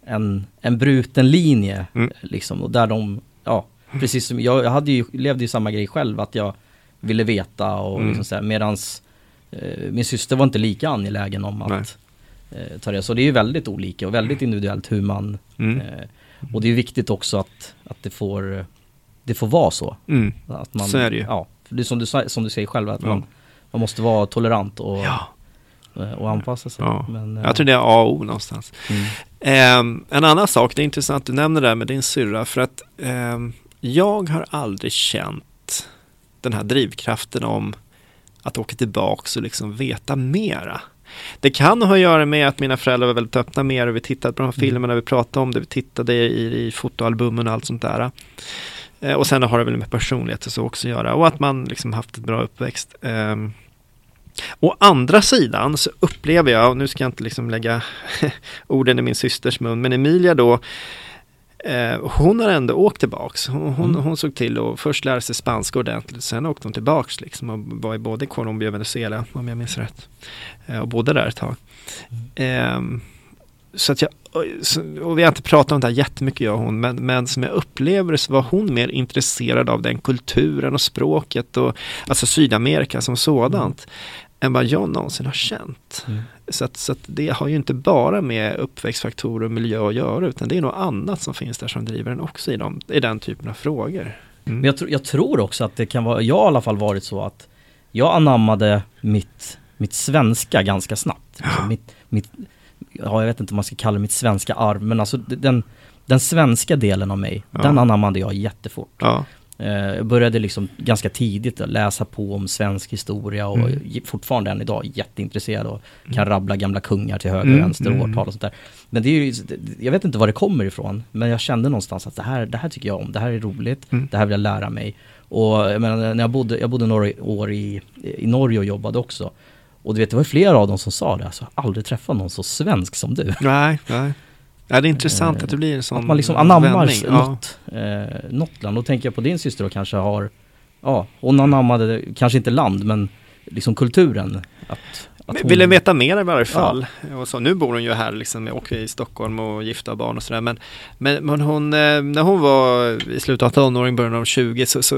en, en bruten linje Mm. liksom och där de, ja, precis som jag, jag hade ju, levde ju samma grej själv att jag ville veta och Mm. liksom så här, medans min syster var inte lika angelägen om att eh, ta det. Så det är ju väldigt olika och väldigt individuellt hur man, Mm. eh, och det är viktigt också att, att det får, det får vara så. Mm. Att man, Så är det ju. Ja, det är som du, som du säger själv att Ja. man, man måste vara tolerant och, Ja, eh, och anpassa sig. ja. Men, eh, jag tror det är A och O någonstans. mm. Ehm, en annan sak, det är intressant att du nämner det här med din syrra för att ehm, jag har aldrig känt den här drivkraften om att åka tillbaks och liksom veta mera. Det kan ha att göra med att mina föräldrar var väldigt öppna med det. Vi tittade på de här Mm. filmerna, vi pratade om det, vi tittade i, i fotoalbumen och allt sånt där. Eh, och sen har det väl med personlighet och så också att göra och att man liksom haft ett bra uppväxt. Ehm, Å andra sidan så upplever jag, och nu ska jag inte liksom lägga orden i min systers mun, men Emilia då, eh, hon har ändå åkt tillbaks. Hon, hon, Mm. hon såg till att först lära sig spanska ordentligt, sen åkte hon tillbaks liksom och var i både Colombia och Venezuela, om jag minns rätt. Eh, och bodde där ett tag. Ehm, så att jag, och vi har inte pratat om det här jättemycket jag och hon, men, men som jag upplever det så var hon mer intresserad av den kulturen och språket och alltså Sydamerika som sådant än vad jag någonsin har känt. Mm. Så, att, så att det har ju inte bara med uppväxtfaktorer och miljö att göra utan det är något annat som finns där som driver den också i, de, i den typen av frågor. Mm. Men jag, tro, jag tror också att det kan vara, jag har i alla fall varit så att jag anammade mitt, mitt svenska ganska snabbt. Alltså mitt, mitt, ja, jag vet inte om man ska kalla det mitt svenska arv, men alltså den, den svenska delen av mig, Ja. den anammade jag jättefort. Ja, Jag började liksom ganska tidigt läsa på om svensk historia och Mm. fortfarande än idag jätteintresserad och kan rabbla gamla kungar till höger och Mm, vänster och mm. årtal och sånt där. Men det är ju, jag vet inte var det kommer ifrån, men jag kände någonstans att det här, det här tycker jag om, det här är roligt, Mm. det här vill jag lära mig. Och jag menar, när jag bodde, jag bodde några år i, i Norge och jobbade också. Och du vet, det var flera av dem som sa det, alltså, jag har aldrig träffat någon så svensk som du. nej, nej. Ja, det är intressant Eh, att det blir en sån Att man liksom anammar vändning. Ja. något, eh, något land. Då tänker jag på din syster och kanske har, ja, hon anammade kanske inte land men liksom kulturen. Att, att hon, Ville veta mer i varje fall. Och så, nu bor hon ju här liksom, och i Stockholm och gifta barn och sådär. Men, men, men hon, eh, när hon var i slutet av tonåring, början av 20 så, så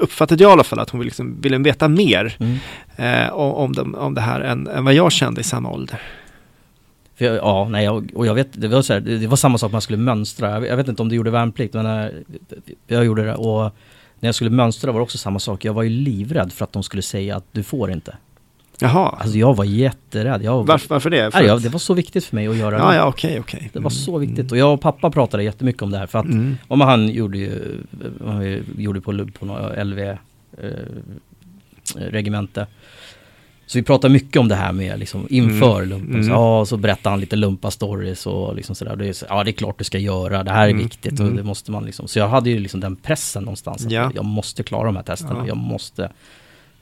uppfattade jag i alla fall att hon liksom ville veta mer Mm. eh, om, om det här än, än vad jag kände i samma ålder. För jag, ja, nej, jag, och jag vet, det var, så här, det, var samma sak man skulle mönstra. Jag, jag vet inte om du gjorde värnplikt, men eh, jag gjorde det. Och när jag skulle mönstra var det också samma sak. Jag var ju livrädd för att de skulle säga att du får inte. Jaha, Alltså jag var jätterädd. Jag, varför, varför det? För nej, jag, det var så viktigt för mig att göra ja, det. ja, okej, okej. Det var så viktigt. Och jag och pappa pratade jättemycket om det här. För att Mm. Men han gjorde ju, han gjorde på, på LV eh, regemente. Så vi pratade mycket om det här med liksom inför Mm. lumpen. Mm. Så, ja, så berättade han lite lumpa-stories och liksom sådär. Det är så, ja det är klart du ska göra, det här är Mm. viktigt och Mm. det måste man liksom. Så jag hade ju liksom den pressen någonstans. Att Ja. Jag måste klara de här testerna, Ja. jag måste.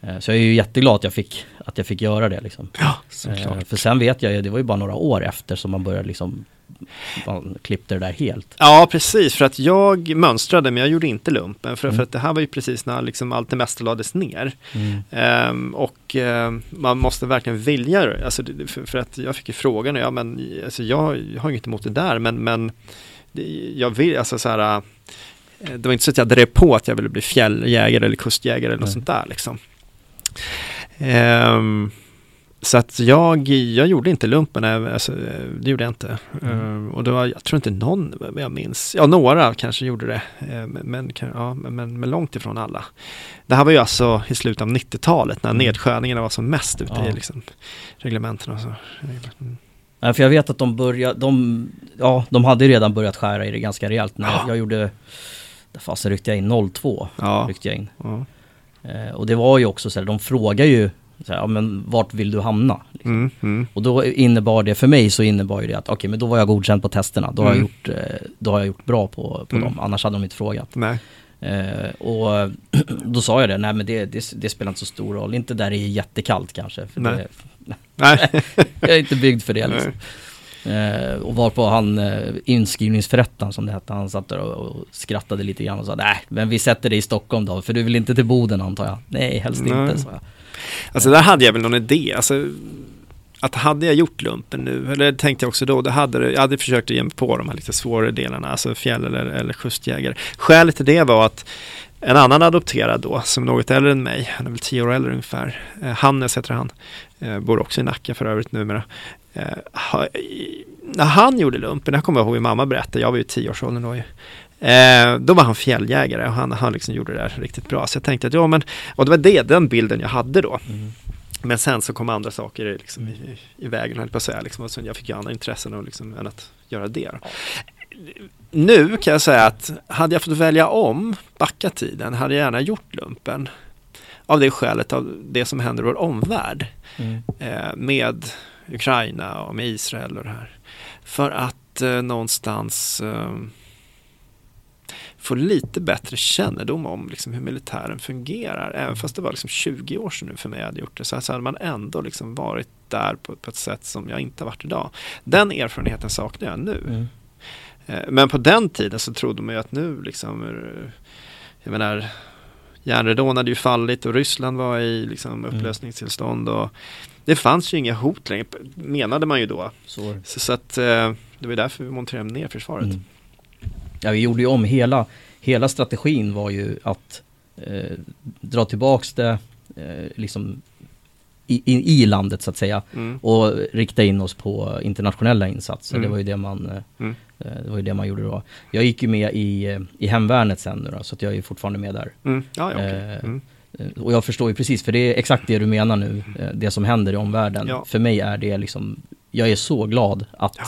Eh, Så jag är ju jätteglad att jag fick, att jag fick göra det liksom. Ja, Eh, såklart. För sen vet jag ju, det var ju bara några år efter som man började liksom, man klippte det där helt. Ja, precis. För att jag mönstrade, men jag gjorde inte lumpen. För, Mm. för att det här var ju precis när liksom allt det mesta lades ner. Mm. Ehm, och ehm, man måste verkligen vilja det. Alltså, det- för, för att jag fick ju frågan, ja men alltså, jag, jag har inget emot det där, men, men jag vill, alltså så här, eh, det var inte så att jag drev på att jag ville bli fjälljägare eller kustjägare eller något Nej. sånt där liksom. Ehm, så att jag, jag gjorde inte lumpen, eh, alltså, det gjorde jag inte. Mm. Ehm, och det var, jag tror inte någon, jag minns, ja några kanske gjorde det, eh, men, ja, men, men, långt ifrån alla. Det här var ju alltså i slutet av 90-talet när Mm. nedskärningarna var som mest ute Ja. i liksom, reglementen och så. Mm. Nej, för jag vet att de började, de, ja, de hade ju redan börjat skära i det ganska rejält när Ja. jag gjorde, där fasen ryckte jag in, 02 Ja. ryckte jag in. Ja. Eh, och det var ju också så här, de frågar ju, så här, ja men vart vill du hamna? Liksom. Mm, mm. Och då innebar det, för mig så innebar det att okej men då var jag godkänd på testerna, då har, Mm. jag, gjort, eh, då har jag gjort bra på, på Mm. dem, annars hade de inte frågat. Nej. Eh, och då sa jag det, nej men det, det, det spelar inte så stor roll, inte där det är jättekallt kanske. För Nej. det, Nej. jag är inte byggd för det liksom. Eh, och var på han eh, inskrivningsförrättaren som det hette, han satt där och, och skrattade lite grann och sa nej, men vi sätter dig i Stockholm då, för du vill inte till Boden antar jag? Nej, helst Nej. inte, sa jag. Alltså där hade jag väl någon idé. Alltså, att hade jag gjort lumpen nu, eller tänkte jag också då, det hade, det- jag hade försökt ge mig på de här lite svårare delarna, alltså fjäll eller, eller kustjägare. Skälet till det var att en annan adopterad då, som är något äldre än mig, han är väl tio år äldre ungefär, eh, Hannes heter han, eh, bor också i Nacka för övrigt numera. Eh, ha, i, när han gjorde lumpen, jag kommer ihåg hur mamma berättade, jag var ju i tioårsåldern då ju. Eh, då var han fjälljägare och han, han liksom gjorde det där riktigt bra. Så jag tänkte att ja men, och det var det, den bilden jag hade då. Mm. Men sen så kom andra saker liksom i, i vägen, höll på att säga. Liksom, och sen jag fick ju andra intressen och liksom, än att göra det. då. Nu kan jag säga att hade jag fått välja om, backa tiden, hade jag gärna gjort lumpen. Av det skälet av det som händer i vår omvärld Mm. eh, med Ukraina och med Israel och det här. För att eh, någonstans eh, få lite bättre kännedom om liksom, hur militären fungerar. Även fast det var liksom 20 år sedan nu för mig jag hade gjort det så, så hade man ändå liksom varit där på, på ett sätt som jag inte har varit idag. Den erfarenheten saknar jag nu. Mm. Eh, Men på den tiden så trodde man ju att nu liksom, eh, jag menar, järnridån hade ju fallit och Ryssland var i liksom upplösningstillstånd och det fanns ju inga hot längre, menade man ju då. Så. Så, så att eh, det var därför vi monterade ner försvaret. Mm. Ja, vi gjorde ju om hela, hela strategin var ju att eh, dra tillbaks det eh, liksom i, i, i landet så att säga Mm. och rikta in oss på internationella insatser. Mm. Det var ju det man eh, Mm. eh, det var ju det man gjorde då. Jag gick ju med i, eh, i hemvärnet sen nu då, så att jag är ju fortfarande med där. Mm. Ja, ja. Eh, mm. Och jag förstår ju precis, för det är exakt det du menar nu, det som händer i omvärlden. Ja. För mig är det liksom, jag är så glad att Ja.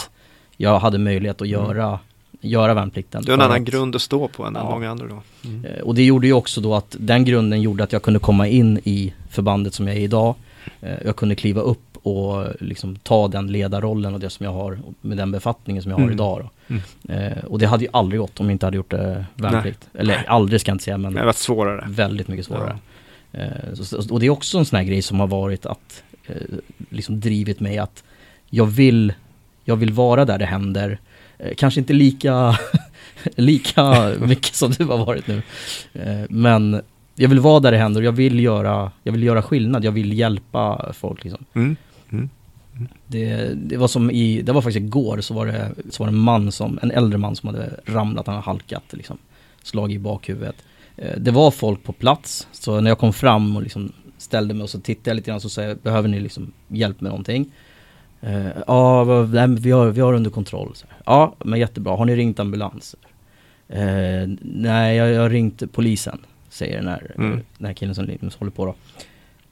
jag hade möjlighet att Mm. göra, göra värnplikten. Du har en annan att- grund att stå på än Ja. många andra då. Mm. Eh, Och det gjorde ju också då att den grunden gjorde att jag kunde komma in i förbandet som jag är idag. Eh, Jag kunde kliva upp och liksom ta den ledarrollen och det som jag har med den befattningen som jag har Mm. idag. Då. Mm. Eh, Och det hade ju aldrig gått om jag inte hade gjort det värnplikt. Eller aldrig ska jag inte säga men Det har varit svårare. väldigt mycket svårare. Eh, så- Och det är också en sån här grej som har varit att eh, liksom drivit mig att jag vill, jag vill vara där det händer. Eh, Kanske inte lika, lika mycket som du har varit nu. Eh, Men jag vill vara där det händer och jag vill göra, jag vill göra skillnad, jag vill hjälpa folk liksom. Mm. Mm. Det, det var som i, det var faktiskt igår så var det, så var det en man som, en äldre man som hade ramlat, han hade halkat liksom. Slag i bakhuvudet. Eh, Det var folk på plats, så när jag kom fram och liksom ställde mig och så tittade jag lite grann så sa jag, behöver ni liksom hjälp med någonting? Eh, Ja, nej, vi, har, vi har under kontroll. Så här. Ja, men jättebra. Har ni ringt ambulans? Eh, nej, jag, jag har ringt polisen, säger den här, Mm. den här killen som, som håller på då.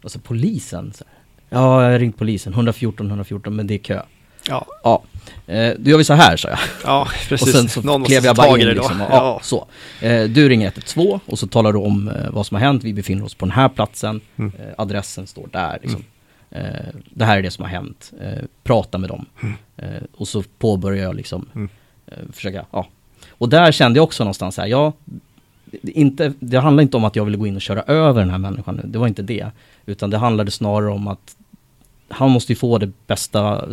Och så polisen? Så här. Ja, jag har ringt polisen. 114, 114, men det är kö. Ja. Ja, eh, då gör vi så här, sa jag. ja, precis. Och sen så Någon klev jag bara in då. liksom. Och, Ja. ja, så. Eh, du ringer 112 och så talar du om eh, vad som har hänt. Vi befinner oss på den här platsen. Mm. Eh, adressen står där liksom. Eh, det här är det som har hänt. Eh, prata med dem. Mm. Eh, och så påbörjar jag liksom Mm. eh, försöka, ja. Och där kände jag också någonstans här, ja, inte, det handlar inte om att jag ville gå in och köra över den här människan nu. Det var inte det. Utan det handlade snarare om att han måste ju få det bästa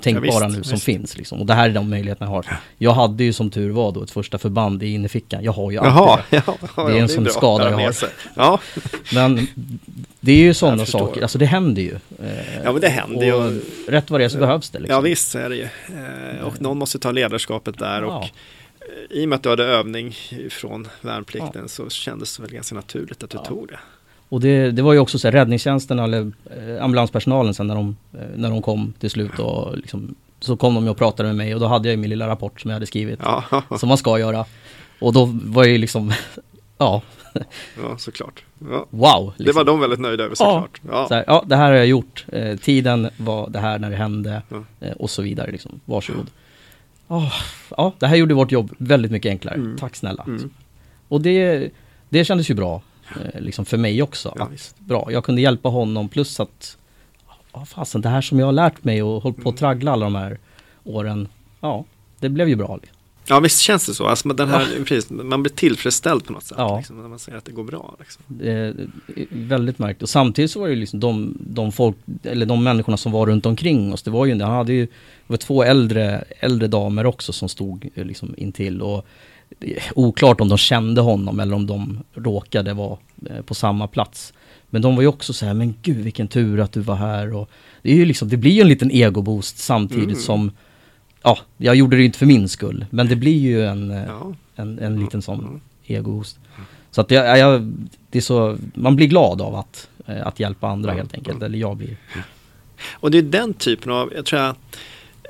tänkbara visst, nu som visst. finns liksom. Och det här är de möjligheterna jag har. Jag hade ju som tur var då ett första förband i innerfickan. Jag har ju alltid Jaha, det. ja, ja, Det är en sån skada jag har. Ja, Men det är ju sådana saker, alltså det händer ju. Ja, men det händer ju. och Rätt vad det är så behövs det liksom. ja visst så är det ju. Eh, och någon måste ta ledarskapet där. Och Ja. i och med att du hade övning från värnplikten så kändes det väl ganska naturligt att du Ja. tog det. Och det, det var ju också så här, räddningstjänsten eller eh, ambulanspersonalen sen när de, eh, när de kom till slut och liksom, så kom de och pratade med mig och då hade jag ju min lilla rapport som jag hade skrivit. Ja, Som man ska göra. Och då var jag ju liksom, ja, ja såklart. Ja. wow. Det Liksom. var de väldigt nöjda över såklart. Ja. Så här, ja, det här har jag gjort. Eh, tiden var det här när det hände. Ja. Eh, och så vidare liksom. Varsågod. Oh, ja, det här gjorde vårt jobb väldigt mycket enklare. Mm. Tack snälla. Mm. Och det, det kändes ju bra. Eh, liksom för mig också. Ja, bra, jag kunde hjälpa honom plus att Ja fasen, det här som jag har lärt mig och hållit på Mm. att traggla alla de här åren. Ja, det blev ju bra. Ja visst känns det så. Alltså, den här, ja. precis, man blir tillfredsställd på något sätt. Ja. Liksom, när man ser att det går bra. Liksom. Det väldigt märkligt. Och samtidigt så var det liksom de, de, folk, eller de människorna som var runt omkring oss. Det var ju, han hade ju det var två äldre, äldre damer också som stod liksom intill. Och oklart om de kände honom eller om de råkade vara eh, på samma plats. Men de var ju också så här, men gud vilken tur att du var här. Och det, är ju liksom, det blir ju en liten egoboost samtidigt mm. som ja, jag gjorde det inte för min skull, men det blir ju en, eh, ja. en, en liten sån mm. egoost. Så att jag, jag, det är så, man blir glad av att, eh, att hjälpa andra ja. helt enkelt, eller jag blir. Och det är den typen av, jag tror jag,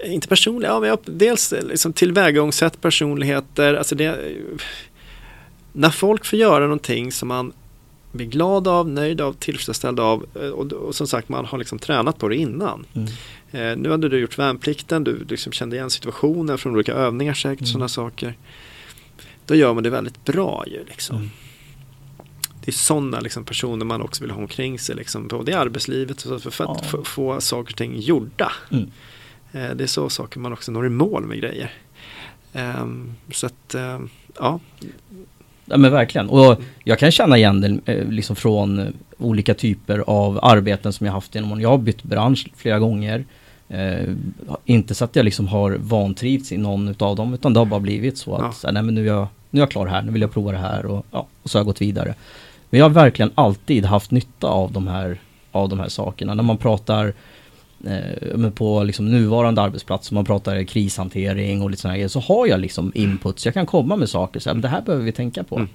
inte personliga, ja, men jag, dels liksom tillvägagångssätt, personligheter, alltså det, när folk får göra någonting som man blir glad av, nöjd av, tillfredsställd av eh, och, och som sagt man har liksom tränat på det innan. Mm. Eh, nu hade du gjort värnplikten, du liksom kände igen situationen från olika övningar säkert, mm. sådana saker. Då gör man det väldigt bra ju liksom. Mm. Det är sådana liksom, personer man också vill ha omkring sig, liksom, både i arbetslivet och så, för att ja. få, få saker och ting gjorda. Mm. Eh, det är så saker man också når i mål med grejer. Eh, så att, eh, ja. Ja men verkligen. Och jag kan känna igen det eh, liksom från olika typer av arbeten som jag haft åren. Jag har bytt bransch flera gånger. Eh, inte så att jag liksom har vantrivts i någon utav dem utan det har bara blivit så att ja. så här, nej, men nu, är jag, nu är jag klar här, nu vill jag prova det här och, ja, och så har jag gått vidare. Men jag har verkligen alltid haft nytta av de här, av de här sakerna. När man pratar eh, på liksom nuvarande arbetsplats, man pratar krishantering och lite sådana grejer, så har jag liksom inputs. Jag kan komma med saker, så här, men det här behöver vi tänka på. Mm.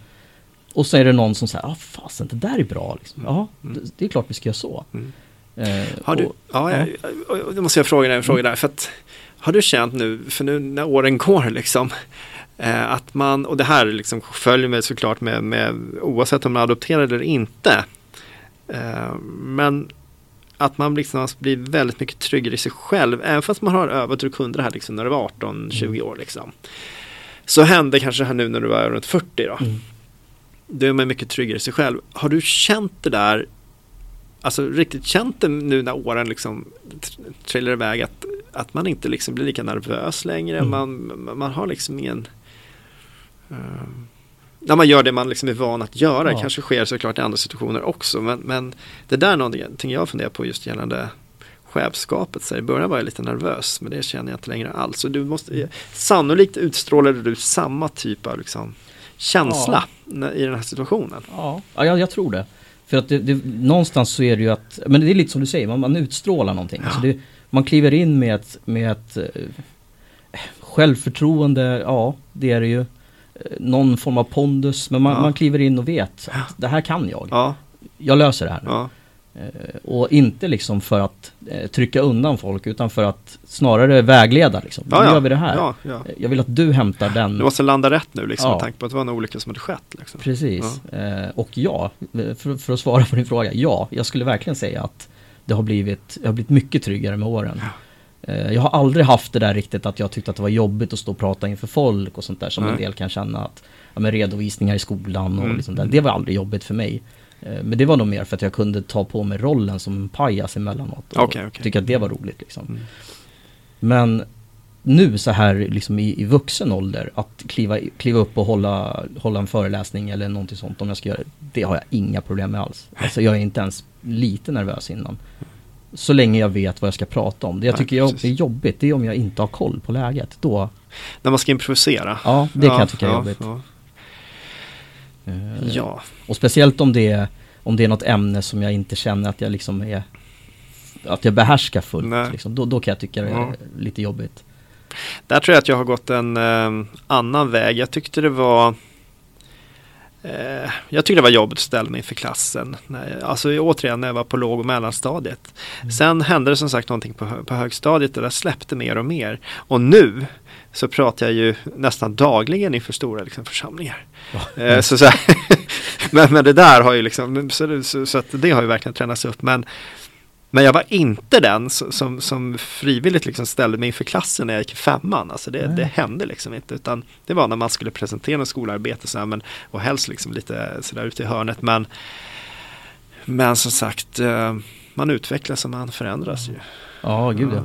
Och så är det någon som säger, ah, fasen det där är bra. Liksom. Ja, mm. det, det, är klart vi ska göra så. Mm. Eh, har du, och, ja, ja. Jag, jag måste jag fråga dig en fråga där. För att, har du känt nu, för nu när åren går liksom, eh, att man, och det här liksom följer med såklart med, med oavsett om man adopterar eller inte. Eh, men att man liksom blir väldigt mycket tryggare i sig själv, även fast man har övat och kunde det här liksom när du var 18-20 mm. år. Liksom. Så hände kanske det här nu när du var runt 40 då. Mm. Då är man mycket tryggare i sig själv. Har du känt det där alltså riktigt känt det nu när åren liksom trillar iväg att, att man inte liksom blir lika nervös längre. Mm. Man, man har liksom ingen uh, när man gör det man liksom är van att göra. Ja. Det kanske sker såklart i andra situationer också. Men, men det där är någonting jag funderar på just gällande chefskapet. Så I början var jag lite nervös men det känner jag inte längre alls. Så du måste, sannolikt utstrålade du samma typ av liksom, känsla ja. i den här situationen. Ja, ja jag, jag tror det. För att det, det, någonstans så är det ju att, men det är lite som du säger, man, man utstrålar någonting. Ja. Alltså det, man kliver in med ett, med ett eh, självförtroende, ja det är det ju. Någon form av pondus, men man, ja. man kliver in och vet att det här kan jag. Ja. Jag löser det här nu. Eh, och inte liksom för att eh, trycka undan folk utan för att snarare vägleda liksom. Nu ja, gör vi det här. Ja, ja. Eh, jag vill att du hämtar den. Du måste landa rätt nu liksom med tanke på att det var en olycka som hade skett. Liksom. Precis. och ja, för, för, att svara på din fråga. Ja, jag skulle verkligen säga att det har blivit, jag har blivit mycket tryggare med åren. Jag har aldrig haft det där riktigt att jag tyckte att det var jobbigt att stå och prata inför folk och sånt där som Nej. en del kan känna att ja, med redovisningar i skolan och mm. liksom där. Det var aldrig jobbigt för mig. Eh, men det var nog mer för att jag kunde ta på mig rollen som pajas emellanåt och okay, okay. tycka att det var roligt liksom. Mm. Men nu så här liksom i, i vuxen ålder, att kliva, kliva upp och hålla, hålla en föreläsning eller någonting sånt om jag ska göra det, det har jag inga problem med alls. Alltså jag är inte ens lite nervös innan. Så länge jag vet vad jag ska prata om. Det jag Nej, tycker jag är jobbigt, det är om jag inte har koll på läget. Då... När man ska improvisera? Ja, det kan jag tycka är jobbigt. Ja. Eh, ja. Och speciellt om det, är, om det är något ämne som jag inte känner att jag liksom är att jag behärskar fullt. Liksom. Då, då kan jag tycka det är ja. lite jobbigt. Där tror jag att jag har gått en eh, annan väg. Jag tyckte det var eh, jag tyckte det var jobbigt att ställa mig inför klassen. När, alltså återigen när jag var på låg och mellanstadiet. Mm. Sen hände det som sagt någonting på, på högstadiet och det släppte mer och mer. Och nu så pratar jag ju nästan dagligen inför stora liksom, församlingar. Mm. så, så men, men det där har ju liksom, så, så, så, att det har ju verkligen tränats upp. Men, men jag var inte den som, som frivilligt liksom ställde mig inför klassen när jag gick i femman. Alltså det, det hände liksom inte. Utan det var när man skulle presentera ett skolarbete så här, men, och helst liksom lite sådär ute i hörnet. Men, men som sagt, eh, man utvecklas och man förändras ju. Ja, gud ja.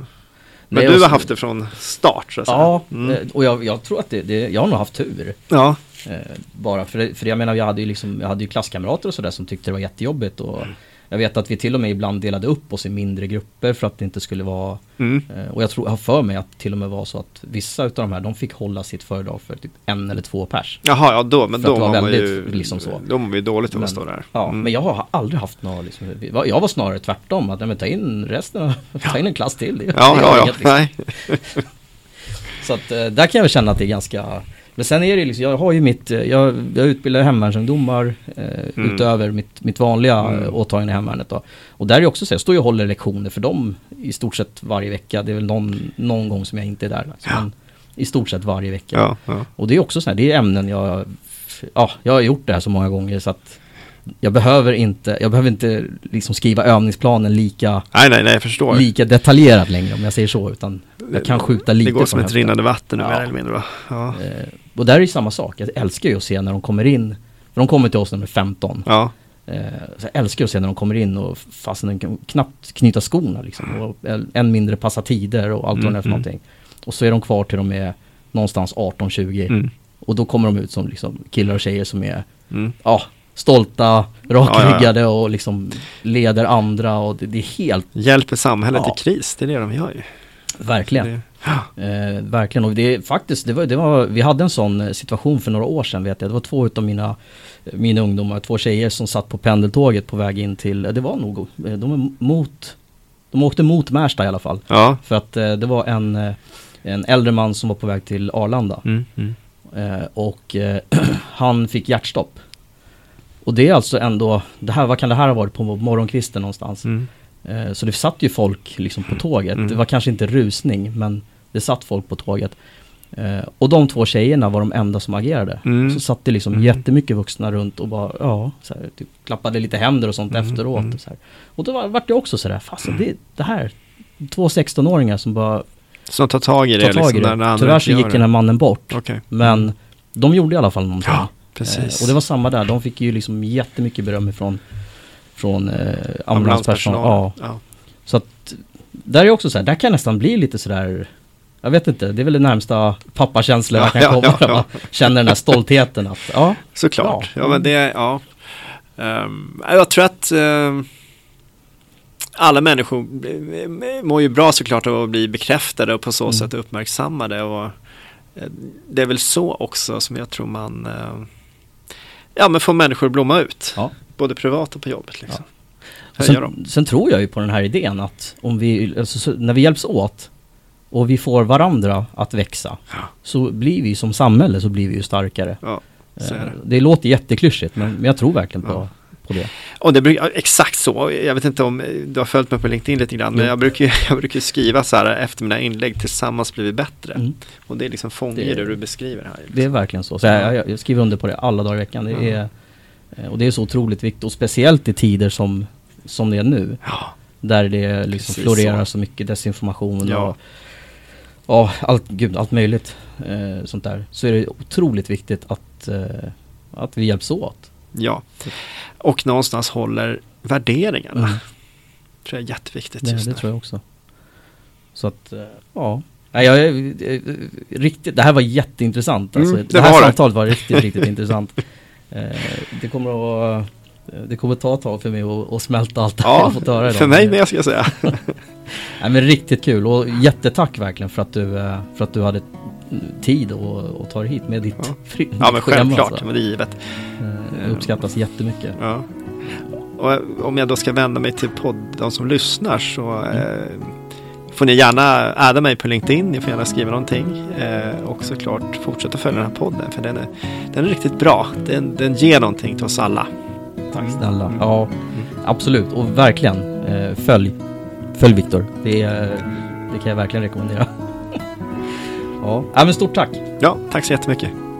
Men Nej, du har haft det från start så att. Ja, Mm. eh, och jag, jag tror att det, det, jag har nog haft tur. Ja. Eh, bara för, för jag menar jag hade ju liksom, jag hade ju klasskamrater och sådär som tyckte det var jättejobbigt och jag vet att vi till och med ibland delade upp oss i mindre grupper för att det inte skulle vara Mm. eh, och jag tror, har för mig att till och med var så att vissa utav de här, de fick hålla sitt föredrag för typ en eller två pers. Jaha, ja då, men För då var mår man ju, väldigt liksom så. då mår man ju dåligt av att stå där. Ja, Mm. men jag har aldrig haft några liksom, jag var snarare tvärtom, att nej, men ta in resten, av- ta in en klass till. Det, Ja, det ja, ja. inget, liksom. Nej. Så att eh, där kan jag väl känna att det är ganska Men sen är det liksom, jag har ju mitt, eh, jag, jag utbildar hemvärnsungdomar eh, Mm. utöver mitt, mitt vanliga Mm. mm. åtagande i hemvärnet då. Och där är det också så, jag står ju och håller lektioner för dem i stort sett varje vecka. Det är väl någon, någon gång som jag inte är där. Liksom. Ja. Men i stort sett varje vecka. Ja, ja. Och det är också så här, det är ämnen jag, ja, jag har gjort det här så många gånger så att jag behöver inte, jag behöver inte liksom skriva övningsplanen lika, Nej, nej, nej, jag förstår. lika detaljerat längre om jag säger så, utan jag kan skjuta lite det går som ett rinnande vatten Ja. mer eller mindre va? Ja. Eh, och där är det samma sak, jag älskar ju att se när de kommer in, för de kommer till oss när de är 15. Ja. Eh, så jag älskar att se när de kommer in och fastän de kan knappt knyta skorna liksom. Och än mindre passa tider och allt vad det är för Mm, någonting. Och så är de kvar till de är någonstans 18-20. Mm. Och då kommer de ut som liksom killar och tjejer som är Mm. ja, stolta, rakryggade och liksom leder andra och det, det är helt, Hjälper samhället Ja. i kris, det är det de gör ju. verkligen. Det, Eh, verkligen, och det är faktiskt, det var, det var, vi hade en sån eh, situation för några år sedan vet jag. Det var två utav mina, mina ungdomar, två tjejer som satt på pendeltåget på väg in till, eh, det var nog, eh, de var mot, de åkte mot Märsta i alla fall. ja. För att eh, det var en, en äldre man som var på väg till Arlanda. Mm. Mm. Eh, och han fick hjärtstopp. Och det är alltså ändå, det här, vad kan det här ha varit på morgonkvisten någonstans? Mm. Eh, Så det satt ju folk liksom på tåget. Mm. Det var kanske inte rusning, men det satt folk på tåget. Eh, Och de två tjejerna var de enda som agerade. Mm. Så satt det liksom Mm. jättemycket vuxna runt och bara, ja, så här, typ, klappade lite händer och sånt Mm, efteråt. mm. Och, så här. och då var, vart det också sådär, fasen det, det här, två 16-åringar som bara Som tar tag i det tar tag liksom, i det. andra Tyvärr så gick den här mannen bort. Okej. Men de gjorde i alla fall någonting. Ja, precis. Eh, och det var samma där, de fick ju liksom jättemycket beröm ifrån från eh, ambulanspersonal. Ja. Ja. Så att där är också så här, där kan jag nästan bli lite sådär Jag vet inte, det är väl det närmsta pappakänslan jag Ja, kan ja, komma. ja, ja. känner den här stoltheten att, ja, Såklart. Ja, Ja. men det, ja. Ehm, jag tror att ehm, alla människor mår ju bra såklart av att bli bekräftade och på så Mm. sätt uppmärksammade. Och eh, det är väl så också som jag tror man eh, ja, men får människor att blomma ut. Ja. Både privat och på jobbet. Liksom. Höja Sen, sen tror jag ju på den här idén att om vi, alltså, så, när vi hjälps åt och vi får varandra att växa Ja. så blir vi som samhälle så blir vi ju starkare. Ja, är Eh, det. det låter jätteklyschigt men, men jag tror verkligen på, Ja. På det. Och det brukar, exakt så. Jag vet inte om eh, du har följt mig på LinkedIn lite grann. Men Jo. jag brukar, jag brukar skriva så här efter mina inlägg. Tillsammans blir vi bättre. Mm. Och det är liksom fångar Det- det du beskriver här. Det är verkligen så. så jag, jag, jag skriver under på det alla dagar i veckan. Det är, eh, och det är så otroligt viktigt och speciellt i tider som, som det är nu. Ja. Där det liksom Precis florerar så. så. mycket desinformation Ja. och ja, allt, gud, allt möjligt eh, sånt där. Så är det otroligt viktigt att, eh, att vi hjälps åt. Ja, och någonstans håller värderingarna. Mm. tror jag är jätteviktigt Det, just det nu. tror jag också. Så att, eh, ja. Nej, jag, eh, riktigt, det här var jätteintressant. Alltså, Mm, det, det här var det. samtalet var riktigt, riktigt intressant. Eh, det kommer att det kommer ta ett tag för mig att, att smälta allt det jag Ja, har fått höra idag. för mig med ska jag säga. Nej, men riktigt kul och jättetack verkligen för att du, för att du hade tid och, och ta dig hit med ditt, Ja. fri, Ja, men självklart, alltså. men det är givet. Eh, Det uppskattas jättemycket. Ja. Och om jag då ska vända mig till podd, de som lyssnar så eh, får ni gärna adda mig på LinkedIn, ni får gärna skriva någonting eh, och såklart fortsätta följa den här podden för den är, den är riktigt bra. Den, den ger någonting till oss alla. Tack snälla. Mm. Ja, absolut och verkligen eh, följ, följ Viktor. Det, det kan jag verkligen rekommendera. Ja. ja, men stort tack. Ja, tack så jättemycket.